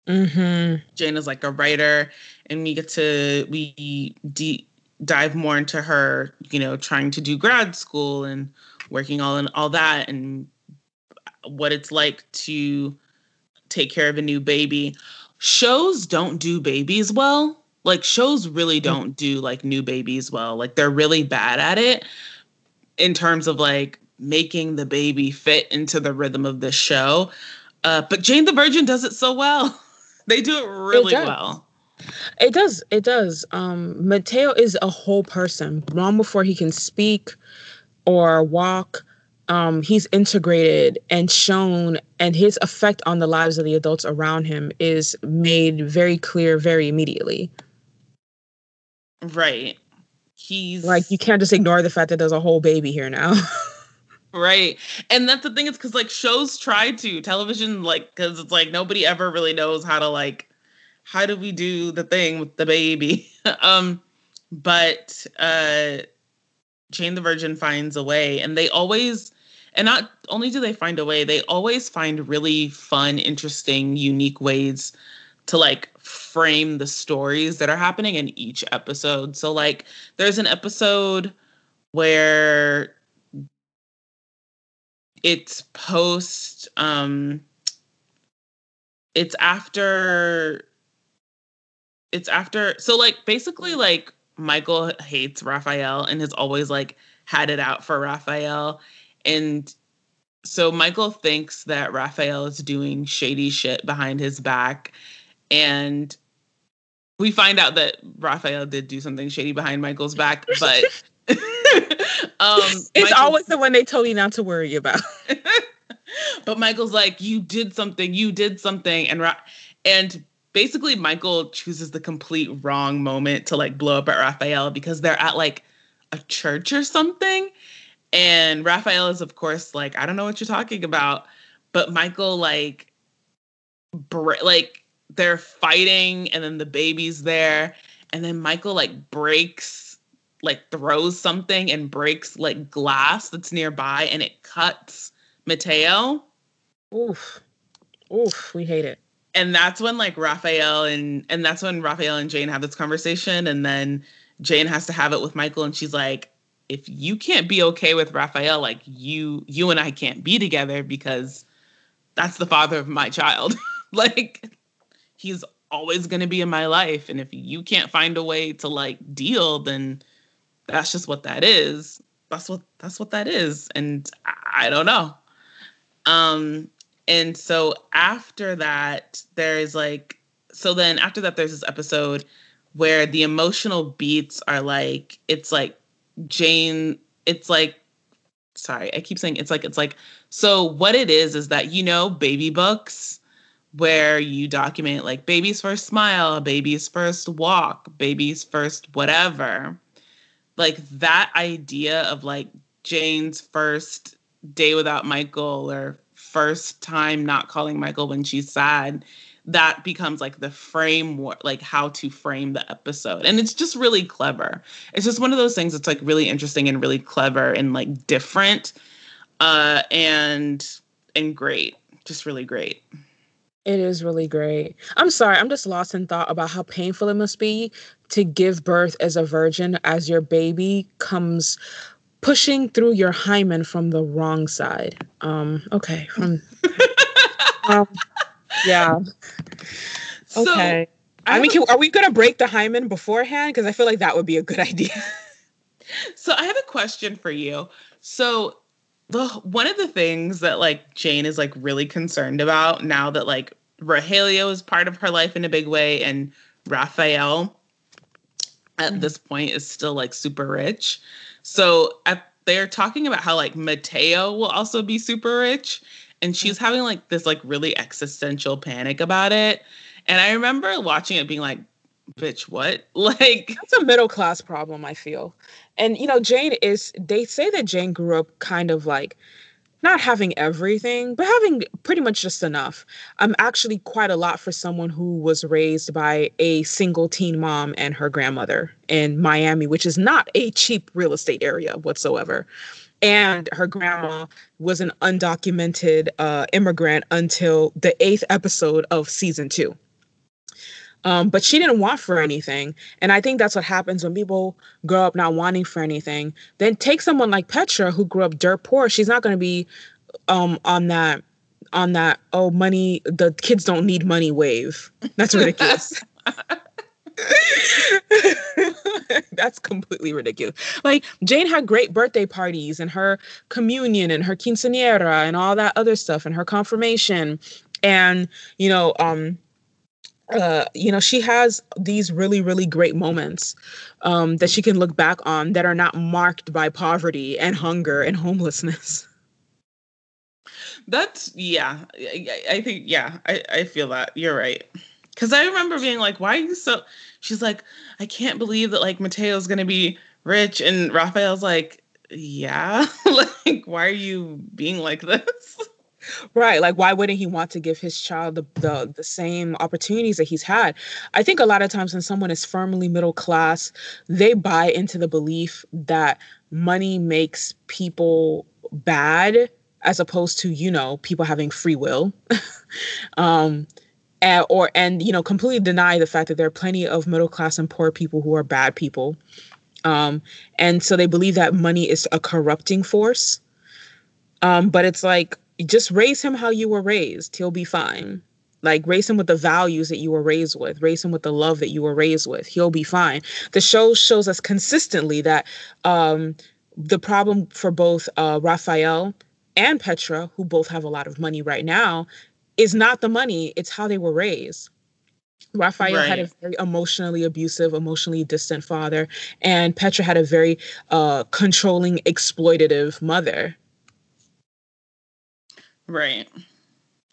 Mm-hmm. Jane is like a writer, and we get to we de- dive more into her, you know, trying to do grad school and working all in all that, and what it's like to take care of a new baby. Shows don't do babies well. Like shows really don't do like new babies well. Like they're really bad at it in terms of like making the baby fit into the rhythm of the show. Uh, but Jane the Virgin does it so well. [laughs] they do it really it well. It does. It does. Um, Mateo is a whole person. Long before he can speak or walk, um, he's integrated and shown, and his effect on the lives of the adults around him is made very clear very immediately. Right he's like you can't just ignore the fact that there's a whole baby here now. [laughs] right. And that's the thing is cuz like shows try to television like cuz it's like nobody ever really knows how to like how do we do the thing with the baby? [laughs] um but uh Jane the Virgin finds a way and they always and not only do they find a way, they always find really fun, interesting, unique ways to like frame the stories that are happening in each episode. So like there's an episode where it's post um it's after it's after so like basically like Michael hates Rafael and has always like had it out for Rafael. And so Michael thinks that Rafael is doing shady shit behind his back. And we find out that Rafael did do something shady behind Michael's back, but [laughs] [laughs] [laughs] um, it's Michael, always the one they told you not to worry about. [laughs] but Michael's like, "You did something. You did something," and Ra- and basically Michael chooses the complete wrong moment to like blow up at Rafael because they're at like a church or something, and Rafael is of course like, "I don't know what you're talking about," but Michael like, br- like they're fighting and then the baby's there and then Michael like breaks like throws something and breaks like glass that's nearby and it cuts Mateo. Oof. Oof, we hate it. And that's when like Rafael and and that's when Rafael and Jane have this conversation and then Jane has to have it with Michael and she's like if you can't be okay with Rafael like you you and I can't be together because that's the father of my child. [laughs] like he's always going to be in my life and if you can't find a way to like deal then that's just what that is. That's what that's what that is. And I, I don't know. Um and so after that there's like so then after that there's this episode where the emotional beats are like it's like Jane it's like sorry I keep saying it's like it's like so what it is is that you know baby books where you document like baby's first smile, baby's first walk, baby's first whatever. Like that idea of like Jane's first day without Michael or first time not calling Michael when she's sad, that becomes like the framework, like how to frame the episode. And it's just really clever. It's just one of those things that's like really interesting and really clever and like different uh and and great. Just really great. It is really great. I'm sorry, I'm just lost in thought about how painful it must be to give birth as a virgin as your baby comes pushing through your hymen from the wrong side. Um, okay, from [laughs] um, yeah. Okay. So, I, I mean, can, are we going to break the hymen beforehand? Because I feel like that would be a good [laughs] idea. so I have a question for you. So the one of the things that like Jane is like really concerned about now that like Rogelio is part of her life in a big way and Rafael at mm-hmm. this point is still like super rich. So at, they're talking about how like Mateo will also be super rich and she's having like this like really existential panic about it. And I remember watching it being like bitch what [laughs] like that's a middle class problem i feel and you know jane is they say that jane grew up kind of like not having everything but having pretty much just enough. Um actually quite a lot for someone who was raised by a single teen mom and her grandmother in miami which is not a cheap real estate area whatsoever. And her grandma was an undocumented uh, immigrant until the eighth episode of season two. Um, but she didn't want for anything. And I think that's what happens when people grow up not wanting for anything. Then take someone like Petra, who grew up dirt poor. She's not going to be um, on that on that oh money the kids don't need money wave. That's ridiculous. [laughs] [laughs] That's completely ridiculous. Like Jane had great birthday parties and her communion and her quinceanera and all that other stuff and her confirmation and you know um uh, you know, she has these really, really great moments um, that she can look back on that are not marked by poverty and hunger and homelessness. [laughs] That's yeah. I, I think yeah. I I feel that you're right. Because I remember being like, "Why are you so?" She's like, "I can't believe that like Mateo's gonna be rich," and Rafael's like, "Yeah, [laughs] like why are you being like this?" Right. Like, why wouldn't he want to give his child the, the the same opportunities that he's had? I think a lot of times when someone is firmly middle class, they buy into the belief that money makes people bad as opposed to, you know, people having free will. [laughs] um and, or and you know, completely deny the fact that there are plenty of middle class and poor people who are bad people. Um, and so they believe that money is a corrupting force. Um, but it's like just raise him how you were raised. He'll be fine. Like raise him with the values that you were raised with, raise him with the love that you were raised with. He'll be fine. The show shows us consistently that um, the problem for both uh, Rafael and Petra, who both have a lot of money right now, is not the money, it's how they were raised. Rafael right. had a very emotionally abusive, emotionally distant father, and Petra had a very uh, controlling, exploitative mother. Right.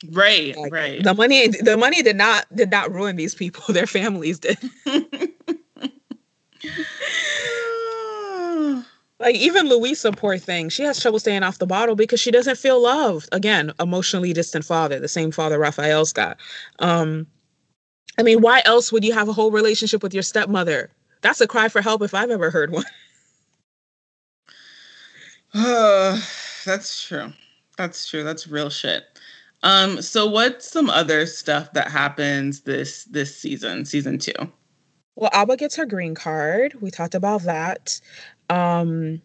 Right, like, right. The money the money did not did not ruin these people. [laughs] Their families did. [laughs] like even Luisa, poor thing, she has trouble staying off the bottle because she doesn't feel loved. Again, emotionally distant father, the same father Rafael's got. Um, I mean, why else would you have a whole relationship with your stepmother? That's a cry for help if I've ever heard one. Uh, [sighs] that's true. That's true. That's real shit. Um, so what's some other stuff that happens this this season, season two? Well, Alba gets her green card. We talked about that. Um,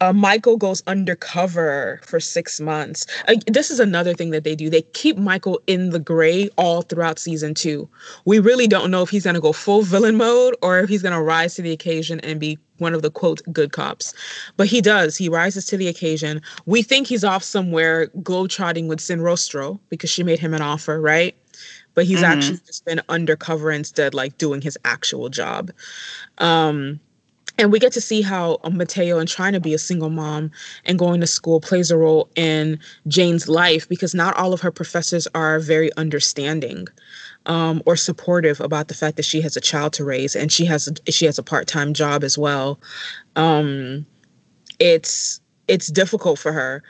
uh, Michael goes undercover for six months. Uh, this is another thing that they do. They keep Michael in the gray all throughout season two. We really don't know if he's going to go full villain mode or if he's going to rise to the occasion and be one of the quote good cops. But he does. He rises to the occasion. We think he's off somewhere globetrotting with Sin Rostro because she made him an offer, right? But he's mm-hmm. actually just been undercover instead, like doing his actual job. Um, and we get to see how uh, Mateo and trying to be a single mom and going to school plays a role in Jane's life because not all of her professors are very understanding um, or supportive about the fact that she has a child to raise and she has a, she has a part-time job as well. Um, it's it's difficult for her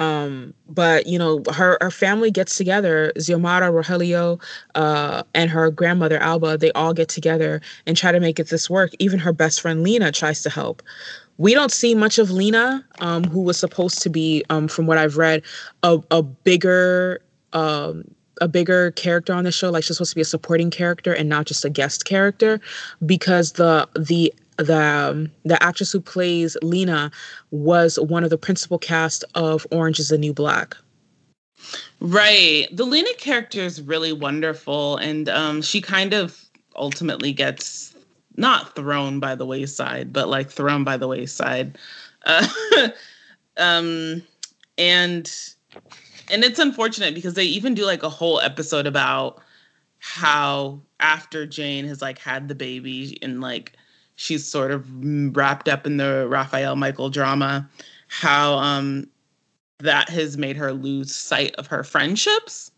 um, but you know, her her family gets together. Xiomara, Rogelio, uh, and her grandmother Alba, they all get together and try to make it this work. Even her best friend Lina tries to help. We don't see much of Lina, um, who was supposed to be, um, from what I've read, a, a bigger um, a bigger character on the show like she's supposed to be a supporting character and not just a guest character because the the the um, the actress who plays Lina was one of the principal cast of Orange is the New Black. Right. The Lena character is really wonderful and um, she kind of ultimately gets not thrown by the wayside, but like thrown by the wayside. Uh, [laughs] um, and and it's unfortunate because they even do like a whole episode about how after Jane has like had the baby and like she's sort of wrapped up in the Rafael Michael drama, how um, that has made her lose sight of her friendships.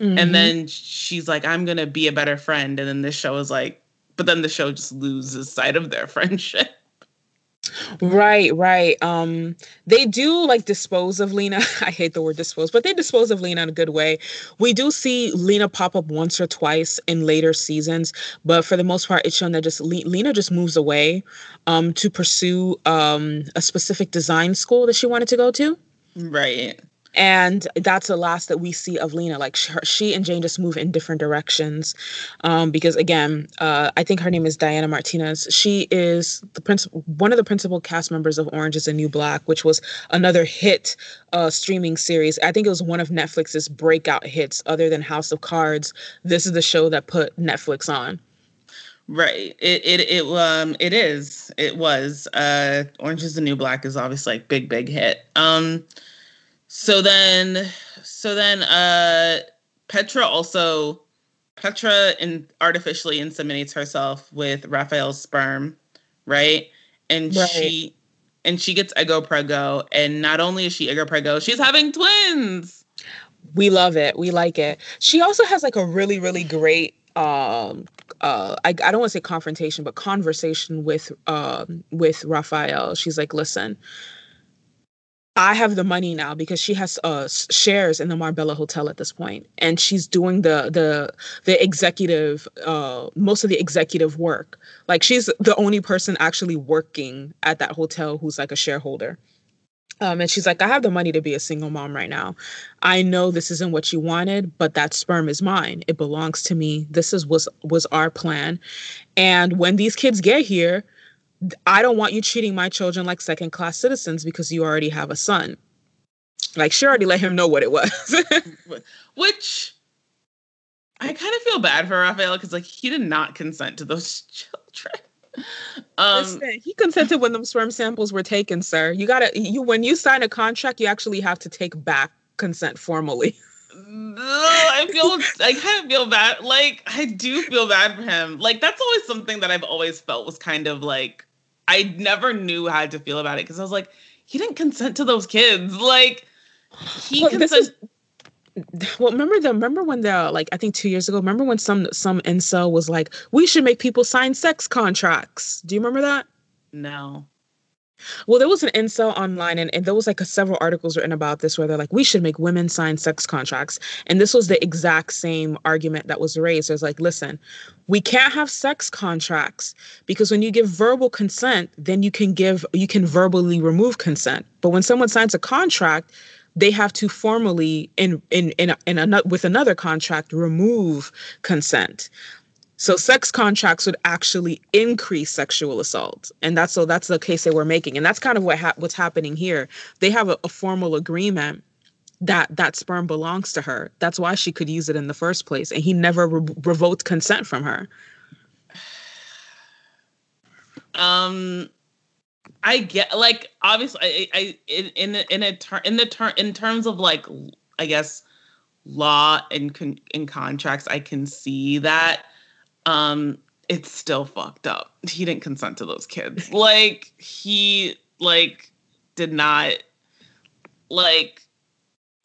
Mm-hmm. And then she's like, I'm going to be a better friend. And then this show is like, but then the show just loses sight of their [laughs] friendship. Right, right. Um, they do like dispose of Lina. [laughs] I hate the word dispose, but they dispose of Lina in a good way. We do see Lina pop up once or twice in later seasons, but for the most part, it's shown that just Le- Lina just moves away um, to pursue um, a specific design school that she wanted to go to. Right and that's the last that we see of Lina. Like she, she and Jane just move in different directions, um, because again, uh, I think her name is Diana Martinez. She is the principal, one of the principal cast members of Orange Is the New Black, which was another hit uh, streaming series. I think it was one of Netflix's breakout hits, other than House of Cards. This is the show that put Netflix on. Right. It it it um it is. It was. Uh Orange is the New Black is obviously like big big hit. Um so then so then uh Petra also Petra in artificially inseminates herself with Rafael's sperm, right? And right. she and she gets ego prego and not only is she ego prego, she's having twins. We love it. We like it. She also has like a really really great um uh I, I don't want to say confrontation but conversation with um with Raphael. She's like, "Listen, I have the money now because she has uh, shares in the Marbella Hotel at this point, and she's doing the the the executive uh, most of the executive work. Like she's the only person actually working at that hotel who's like a shareholder. Um, and she's like, I have the money to be a single mom right now. I know this isn't what you wanted, but that sperm is mine. It belongs to me. This is was was our plan. And when these kids get here, I don't want you treating my children like second class citizens because you already have a son. Like she already let him know what it was. [laughs] Which I kind of feel bad for Rafael because like he did not consent to those [laughs] children. Um, Listen, he consented when the sperm samples were taken, sir. You gotta you when you sign a contract, you actually have to take back consent formally. [laughs] I feel I kind of feel bad. Like I do feel bad for him. Like that's always something that I've always felt was kind of like I never knew how to feel about it because I was like, he didn't consent to those kids. Like he well, consent. well, remember the remember when the like I think two years ago. Remember when some some incel was like, we should make people sign sex contracts. Do you remember that? No. Well, there was an incel online, and, and there was like a, several articles written about this where they're like, we should make women sign sex contracts. And this was the exact same argument that was raised. It was like, listen, we can't have sex contracts because when you give verbal consent, then you can give, you can verbally remove consent. But when someone signs a contract, they have to formally in in in, in a, with another contract remove consent so sex contracts would actually increase sexual assault, and that's so that's the case they were making, and that's kind of what ha- what's happening here. They have a, a formal agreement that that sperm belongs to her. That's why she could use it in the first place, and he never re- revoked consent from her. Um, I get like obviously I, I in in in a ter- in the ter- in terms of like I guess law and con- in contracts I can see that um it's still fucked up. He didn't consent to those kids. [laughs] Like he like did not like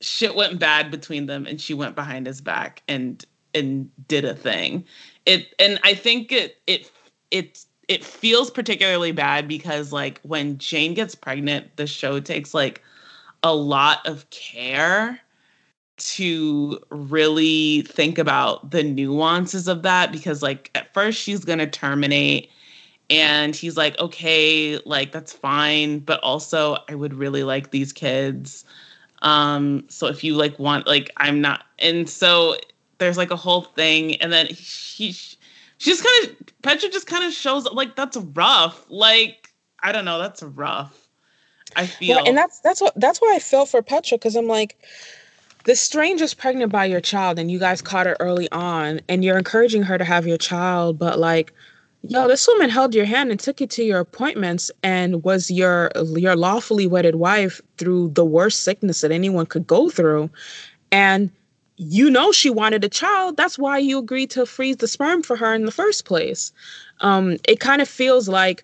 shit went bad between them and she went behind his back and and did a thing. It and I think it it it it feels particularly bad because like when Jane gets pregnant, the show takes like a lot of care to really think about the nuances of that because like at first she's going to terminate and he's like okay like that's fine but also i would really like these kids um so if you like want like i'm not and so there's like a whole thing and then he she's kind of petra just kind of shows like that's rough like i don't know that's rough i feel well, and that's that's what that's why i feel for petra because i'm like the stranger's pregnant by your child and you guys caught her early on and you're encouraging her to have your child but like yo this woman held your hand and took you to your appointments and was your your lawfully wedded wife through the worst sickness that anyone could go through. And you know she wanted a child. That's why you agreed to freeze the sperm for her in the first place. Um it kind of feels like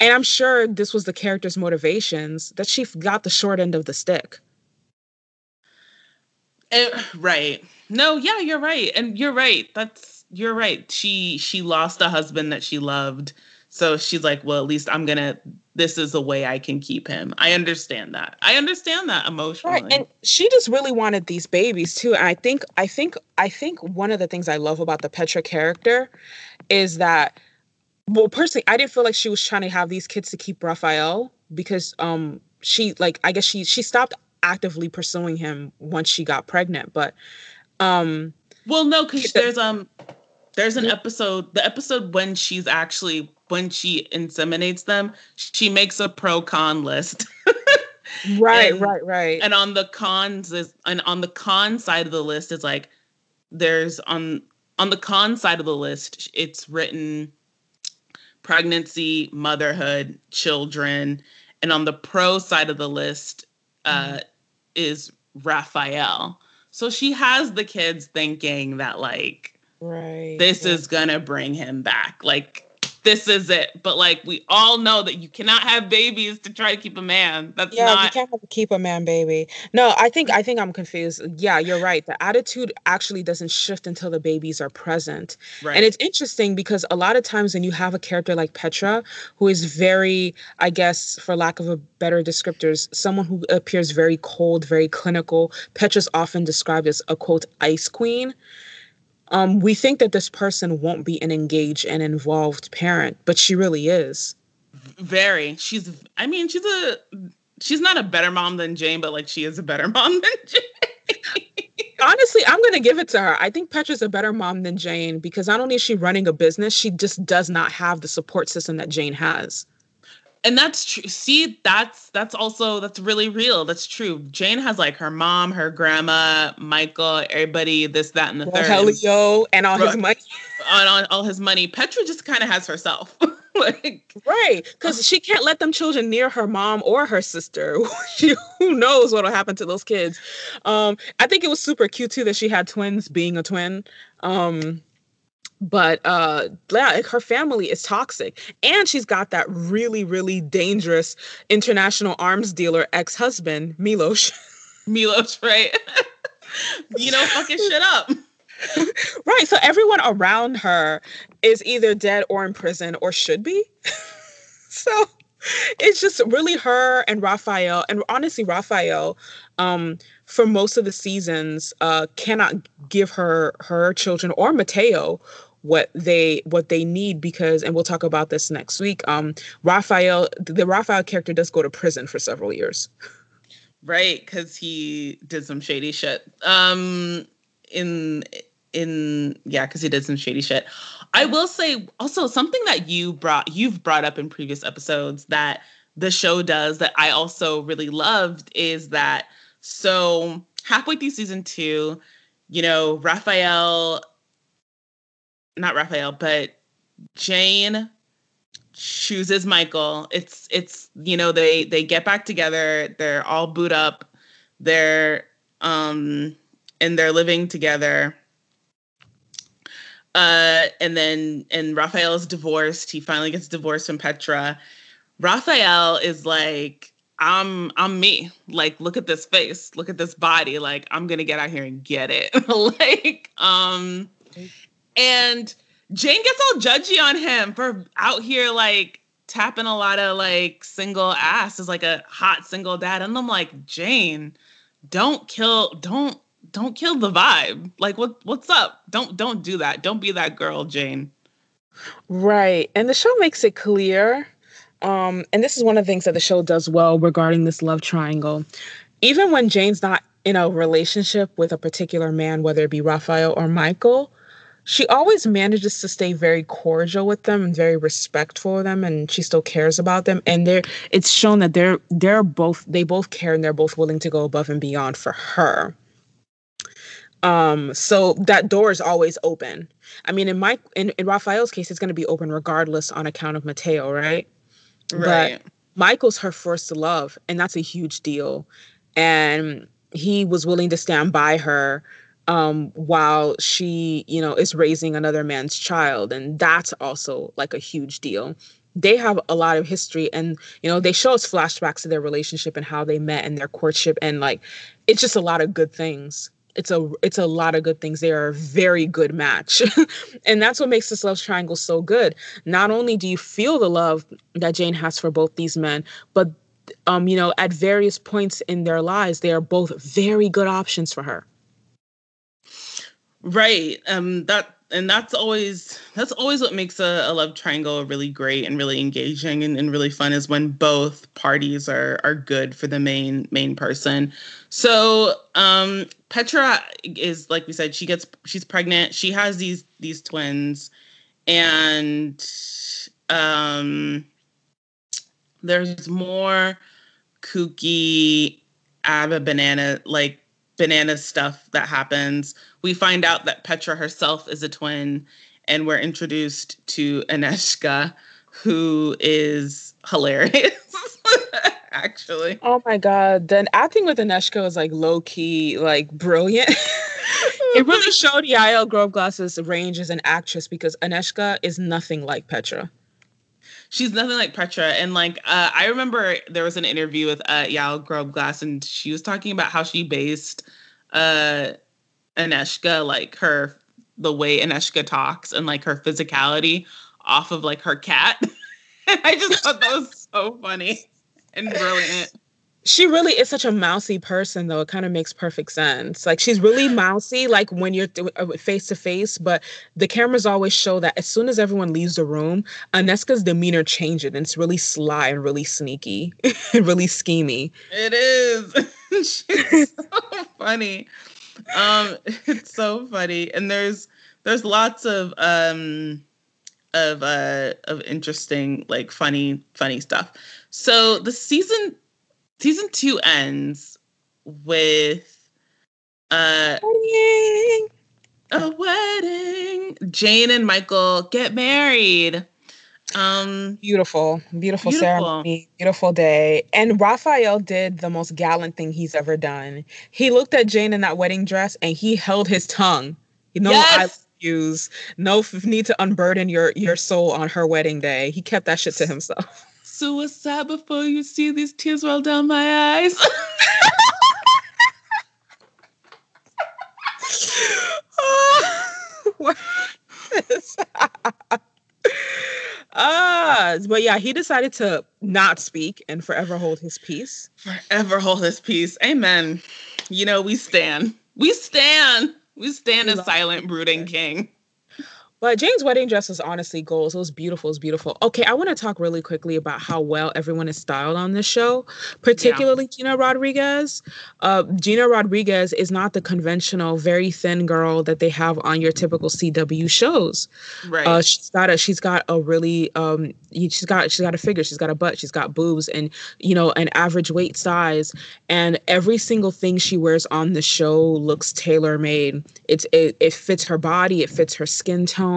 and i'm sure this was the character's motivations that she got the short end of the stick it, eh, right. No, yeah, you're right. And you're right. That's you're right. She she lost a husband that she loved So she's like, well, at least I'm gonna. This is a way I can keep him. I understand that. I understand that emotionally. Right, and she just really wanted these babies too. And I think, I think, I think one of the things I love about the Petra character is that, well, personally, I didn't feel like she was trying to have these kids to keep Rafael because, um, she like I guess she she stopped actively pursuing him once she got pregnant, but, um, well, no, because there's um there's an episode, the episode when she's actually when she inseminates them, she makes a pro con list. [laughs] right, and, right, right. And on the cons is and on the con side of the list is like there's on on the con side of the list, it's written pregnancy, motherhood, children, and on the pro side of the list uh, mm. Is Rafael. So she has the kids thinking that like Right. This is gonna bring him back. Like this is it. But like we all know that you cannot have babies to try to keep a man. That's yeah, not you can't keep a man baby. No, I think I think I'm confused. Yeah, you're right. The attitude actually doesn't shift until the babies are present. Right. And it's interesting because a lot of times when you have a character like Petra, who is very, I guess, for lack of a better descriptors, someone who appears very cold, very clinical. Petra's often described as a quote ice queen um, we think that this person won't be an engaged and involved parent, but she really is. Very. She's. I mean, she's a. She's not a better mom than Jane, but like she is a better [laughs] mom than Jane. Honestly, I'm gonna give it to her. I think Petra's a better mom than Jane because not only is she running a business, she just does not have the support system that Jane has and that's true see that's that's also that's really real that's true. Jane has like her mom her grandma michael everybody this that and the third. Rogelio and all his money. on, on all his money. Petra just kind of has herself. [laughs] Like right because she can't let them children near her mom or her sister. [laughs] Who knows what'll happen to those kids. Um i think it was super cute too that she had twins being a twin. Um but uh yeah, her family is toxic. And she's got that really really dangerous international arms dealer ex-husband milos [laughs] milos right? [laughs] You know fucking shit up. [laughs] Right so everyone around her is either dead or in prison or should be. So it's just really her and Rafael and honestly Rafael um for most of the seasons uh cannot give her her children or Mateo what they what they need because and we'll talk about this next week um rafael the rafael character does go to prison for several years. Right because he did some shady shit. Um in in yeah because he did some shady shit. I will say also something that you brought you've brought up in previous episodes that the show does that i also really loved is that so halfway through season two you know rafael not Rafael, but Jane chooses Michael. It's it's you know they they get back together. They're all boot up. They're um and they're living together. Uh and then and Rafael is divorced. He finally gets divorced from Petra. Rafael is like I'm I'm me. Like look at this face. Look at this body. Like I'm to get out here and get it. [laughs] like um and Jane gets all judgy on him for out here like tapping a lot of like single ass as like a hot single dad. And I'm like, Jane, don't kill, don't, don't kill the vibe. Like what what's up? Don't don't do that. Don't be that girl, Jane. Right. And the show makes it clear. Um, and this is one of the things that the show does well regarding this love triangle. Even when Jane's not in a relationship with a particular man, whether it be Rafael or Michael, she always manages to stay very cordial with them and very respectful of them and she still cares about them and they're it's shown that they're they're both they both care and they're both willing to go above and beyond for her. Um so that door is always open. I mean in my in, in rafael's case it's going to be open regardless on account of mateo right? Right. But michael's her first love and that's a huge deal. And he was willing to stand by her um, while she, you know, is raising another man's child. And that's also like a huge deal. They have a lot of history and, you know, they show us flashbacks to their relationship and how they met and their courtship. And like, it's just a lot of good things. it's a it's a lot of good things. They are a very good match. [laughs] and that's what makes this love triangle so good. Not only do you feel the love that Jane has for both these men, but um, you know, at various points in their lives, they are both very good options for her. Right. Um that and that's always that's always what makes a, a love triangle really great and really engaging and, and really fun is when both parties are are good for the main main person so um petra is like we said she gets she's pregnant she has these these twins and um there's more kooky a banana like banana stuff that happens. We find out that Petra herself is a twin, and we're introduced to Anezka, who is hilarious. [laughs] Actually. Oh my god. Then acting with Anezka was like low key, like brilliant. [laughs] it really showed Yael Grobglas's range as an actress because Anezka is nothing like Petra she's nothing like Petra. And like uh, I remember there was an interview with uh, Yael Grobglas, and she was talking about how she based uh, Anezka, like her the way Anezka talks and like her physicality off of like her cat. [laughs] I just thought that was so funny and brilliant she really is such a mousy person though. It kind of makes perfect sense. Like she's really mousy like when you're face to face but the cameras always show that as soon as everyone leaves the room anezka's demeanor changes and it's really sly and really sneaky [laughs] and really schemy it is. [laughs] She's [laughs] so funny. Um it's so funny and there's there's lots of um of uh of interesting like funny funny stuff. So the season season two ends with uh wedding. a wedding. Jane and Michael get married. Um beautiful, beautiful, beautiful ceremony, beautiful day. And Rafael did the most gallant thing he's ever done. He looked at Jane in that wedding dress and he held his tongue. You know, yes. I use no f- need to unburden your your soul on her wedding day. He kept that shit to himself [laughs] suicide before you see these tears roll down my eyes. [laughs] Ah, uh, but yeah, he decided to not speak and forever hold his peace. Forever hold his peace. Amen. You know, we stand. We stand. We stand a silent, brooding king. But Jane's wedding dress was honestly goals. It was beautiful. It was beautiful. Okay, I want to talk really quickly about how well everyone is styled on this show, particularly yeah. Gina Rodriguez. Uh, Gina Rodriguez is not the conventional, very thin girl that they have on your typical CW shows. Right. Uh, she's got a she's got a really um she's got she's got a figure, she's got a butt, she's got boobs, and you know an average weight size, and every single thing she wears on the show looks tailor made. It's it, it fits her body, it fits her skin tone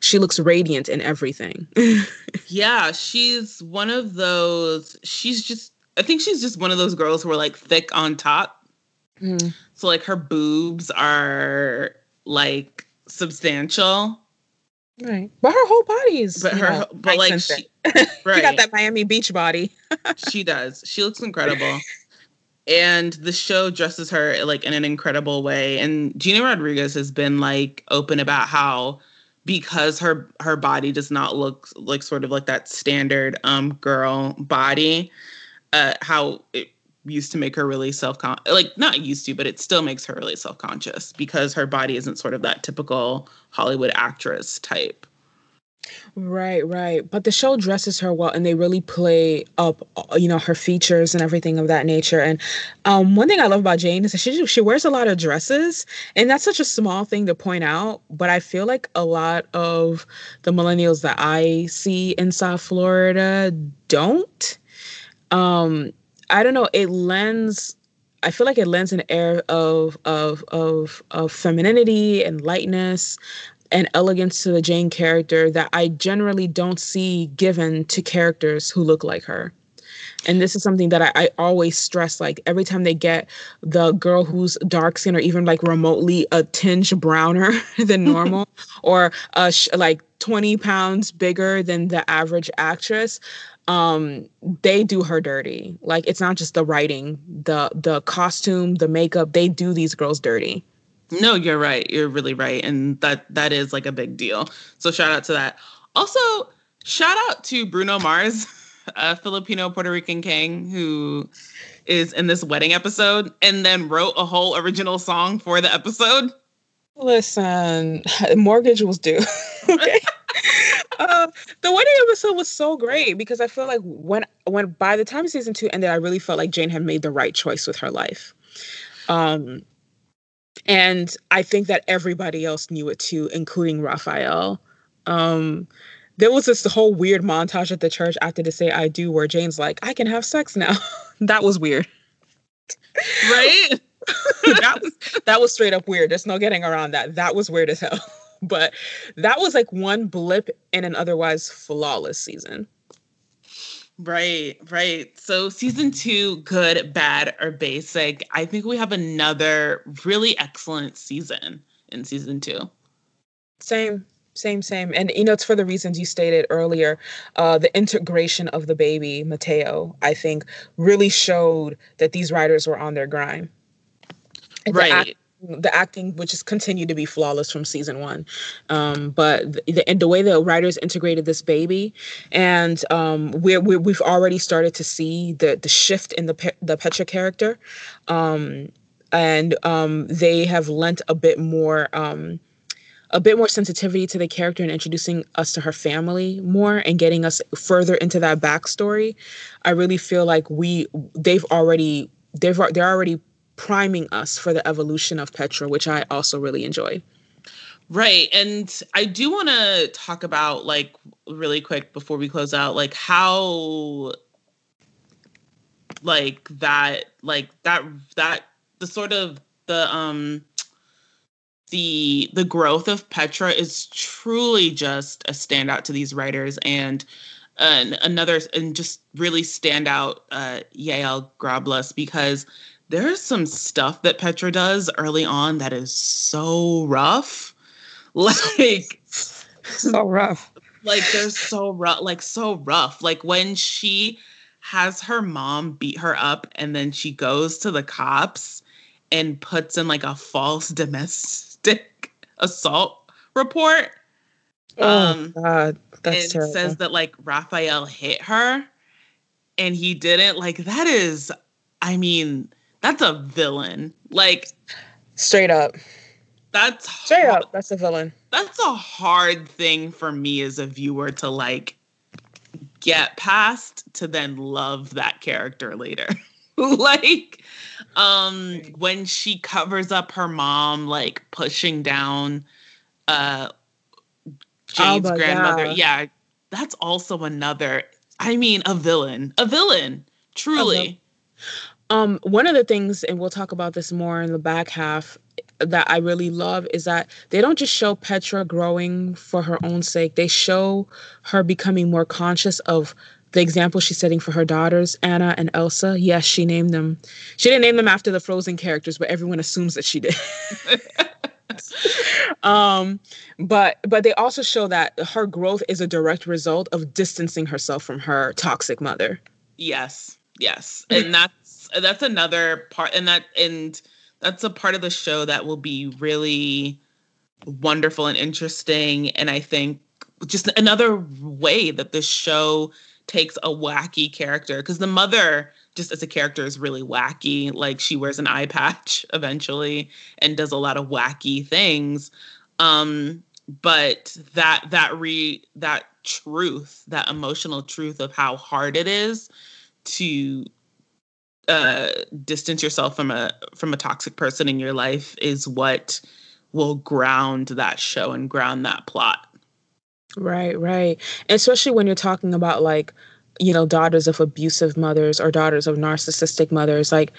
She looks radiant in everything. [laughs] yeah, she's one of those. She's just, I think she's just one of those girls who are like thick on top. Mm. So, like, her boobs are like substantial. Right. But her whole body is. But her, know, but like, she, right. [laughs] she got that Miami Beach body. [laughs] she does. She looks incredible and the show dresses her like in an incredible way and gina rodriguez has been like open about how because her her body does not look like sort of like that standard um girl body uh how it used to make her really self like not used to but it still makes her really self-conscious because her body isn't sort of that typical hollywood actress type Right, right. But the show dresses her well and they really play up you know her features and everything of that nature. And um one thing I love about Jane is that she she wears a lot of dresses and that's such a small thing to point out, but I feel like a lot of the millennials that I see in South Florida don't. Um I don't know, it lends I feel like it lends an air of of of of femininity and lightness and elegance to the Jane character that I generally don't see given to characters who look like her. And this is something that I, I, always stress. Like every time they get the girl who's dark skin or even like remotely a tinge browner [laughs] than [laughs] normal, or uh, sh- like 20 pounds bigger than the average actress, um they do her dirty like it's not just the writing the the costume the makeup they do these girls dirty no you're right. You're really right and that that is like a big deal. So shout out to that. Also shout out to bruno mars [laughs] a filipino puerto rican king who is in this wedding episode and then wrote a whole original song for the episode. Listen [laughs] mortgage was due [laughs] okay? Uh, the wedding episode was so great because I feel like when when by the time season two ended, I really felt like Jane had made the right choice with her life. Um, and I think that everybody else knew it too, including Rafael. Um, there was this whole weird montage at the church after the say I do, where Jane's like, I can have sex now. [laughs] that was weird. Right? [laughs] [laughs] that was that was straight up weird. There's no getting around that. That was weird as hell. but that was like one blip in an otherwise flawless season. Right, right. So season two, good, bad, or basic. I think we have another really excellent season in season two. Same, same, same. And you know, it's for the reasons you stated earlier. Uh, the integration of the baby, Mateo, I think, really showed that these writers were on their grind. right the acting which has continued to be flawless from season one. Um, but the, the, the way the writers integrated this baby and um, we're, we have already started to see the the shift in the the petra character. Um, and um, they have lent a bit more um, a bit more sensitivity to the character and introducing us to her family more and getting us further into that backstory. I really feel like we they've already they've they're already priming us for the evolution of Petra, which I also really enjoy. Right. And I do want to talk about, like, really quick before we close out, like, how, like, that, like, that, that, the sort of, the, um, the the growth of Petra is truly just a standout to these writers and uh, another and just really stand out uh, Yael Grobglas because there's some stuff that Petra does early on that is so rough. [laughs] Like so rough. Like they're so rough, like so rough. Like when she has her mom beat her up and then she goes to the cops and puts in like a false domestic [laughs] assault report. Oh um, God, that's it terrible. says that like Rafael hit her and he didn't. Like that is, I mean, that's a villain. Like straight up. That's straight hard. up. That's a villain. That's a hard thing for me as a viewer to like get past to then love that character later. [laughs] like um when she covers up her mom like pushing down uh Jane's grandmother. Yeah. yeah, that's also another I mean a villain. A villain. Truly. Um, one of the things, and we'll talk about this more in the back half, that I really love is that they don't just show Petra growing for her own sake. They show her becoming more conscious of the example she's setting for her daughters, Anna and Elsa. Yes, she named them. She didn't name them after the Frozen characters, but everyone assumes that she did. [laughs] um, but but they also show that her growth is a direct result of distancing herself from her toxic mother. Yes, yes, and that's another part and that and that's a part of the show that will be really wonderful and interesting and i think just another way that the show takes a wacky character because the mother just as a character is really wacky like she wears an eye patch [laughs] eventually and does a lot of wacky things. Um but that that re that truth that emotional truth of how hard it is to uh, distance yourself from a from a toxic person in your life is what will ground that show and ground that plot. Right, right. Especially when you're talking about like, you know, daughters of abusive mothers or daughters of narcissistic mothers. Like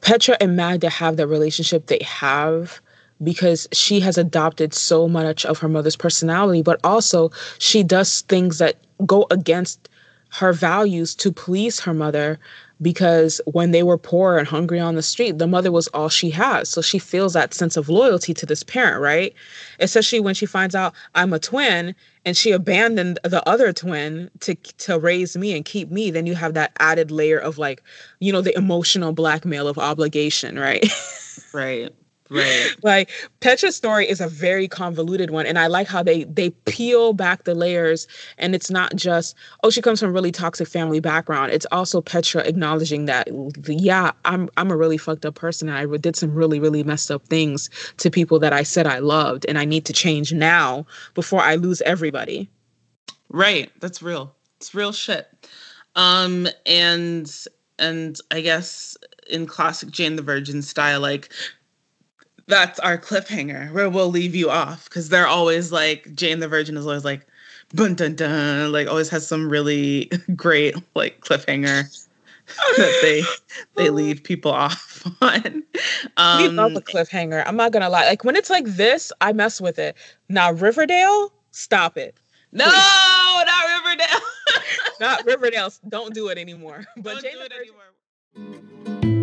Petra and Magda have that relationship they have because she has adopted so much of her mother's personality, but also she does things that go against her values to please her mother because when they were poor and hungry on the street, the mother was all she has. So she feels that sense of loyalty to this parent, right? Especially when she finds out I'm a twin and she abandoned the other twin to to raise me and keep me, then you have that added layer of like, you know, the emotional blackmail of obligation, right? [laughs] right. Right. like Petra's story is a very convoluted one and I like how they they peel back the layers and it's not just oh she comes from a really toxic family background. It's also Petra acknowledging that yeah, I'm I'm a really fucked up person and I did some really really messed up things to people that I said I loved and I need to change now before I lose everybody. Right. That's real. It's real shit. Um and and I guess in classic Jane the Virgin style like that's our cliffhanger where we'll leave you off because they're always like Jane the Virgin is always like bun dun dun like always has some really [laughs] great like cliffhanger [laughs] that they they leave people off [laughs] on. Um, we love a cliffhanger. I'm not gonna lie. Like when it's like this, I mess with it. Now Riverdale, stop it. No, Please. not Riverdale. not Riverdale. Don't do it anymore. But Don't Jane do it anymore.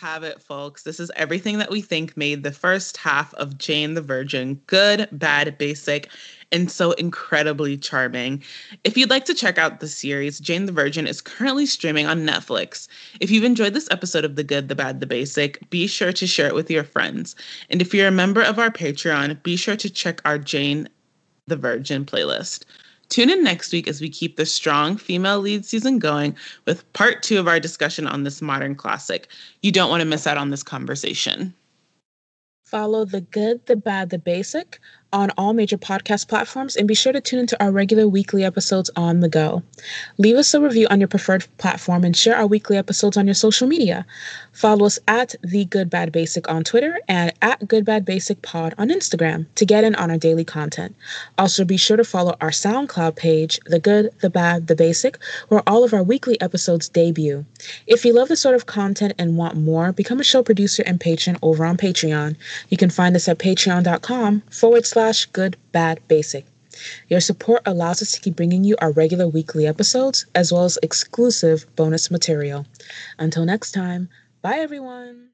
Have it, folks. This is everything that we think made the first half of Jane the Virgin good, bad, basic, and so incredibly charming. If you'd like to check out the series, Jane the Virgin is currently streaming on Netflix. If you've enjoyed this episode of The Good, the Bad, the Basic, be sure to share it with your friends. And if you're a member of our Patreon, be sure to check our Jane the Virgin playlist. Tune in next week as we keep the strong female lead season going with part two of our discussion on this modern classic. You don't want to miss out on this conversation. Follow the good, the bad, the basic on all major podcast platforms and be sure to tune into our regular weekly episodes on the go. Leave us a review on your preferred platform and share our weekly episodes on your social media. Follow us at The Good Bad Basic on Twitter and at Good Bad Basic Pod on Instagram to get in on our daily content. Also, be sure to follow our SoundCloud page, The Good, The Bad, The Basic, where all of our weekly episodes debut. If you love this sort of content and want more, become a show producer and patron over on Patreon. You can find us at patreon.com forward slash slash good, bad, basic. Your support allows us to keep bringing you our regular weekly episodes as well as exclusive bonus material. Until next time, bye everyone.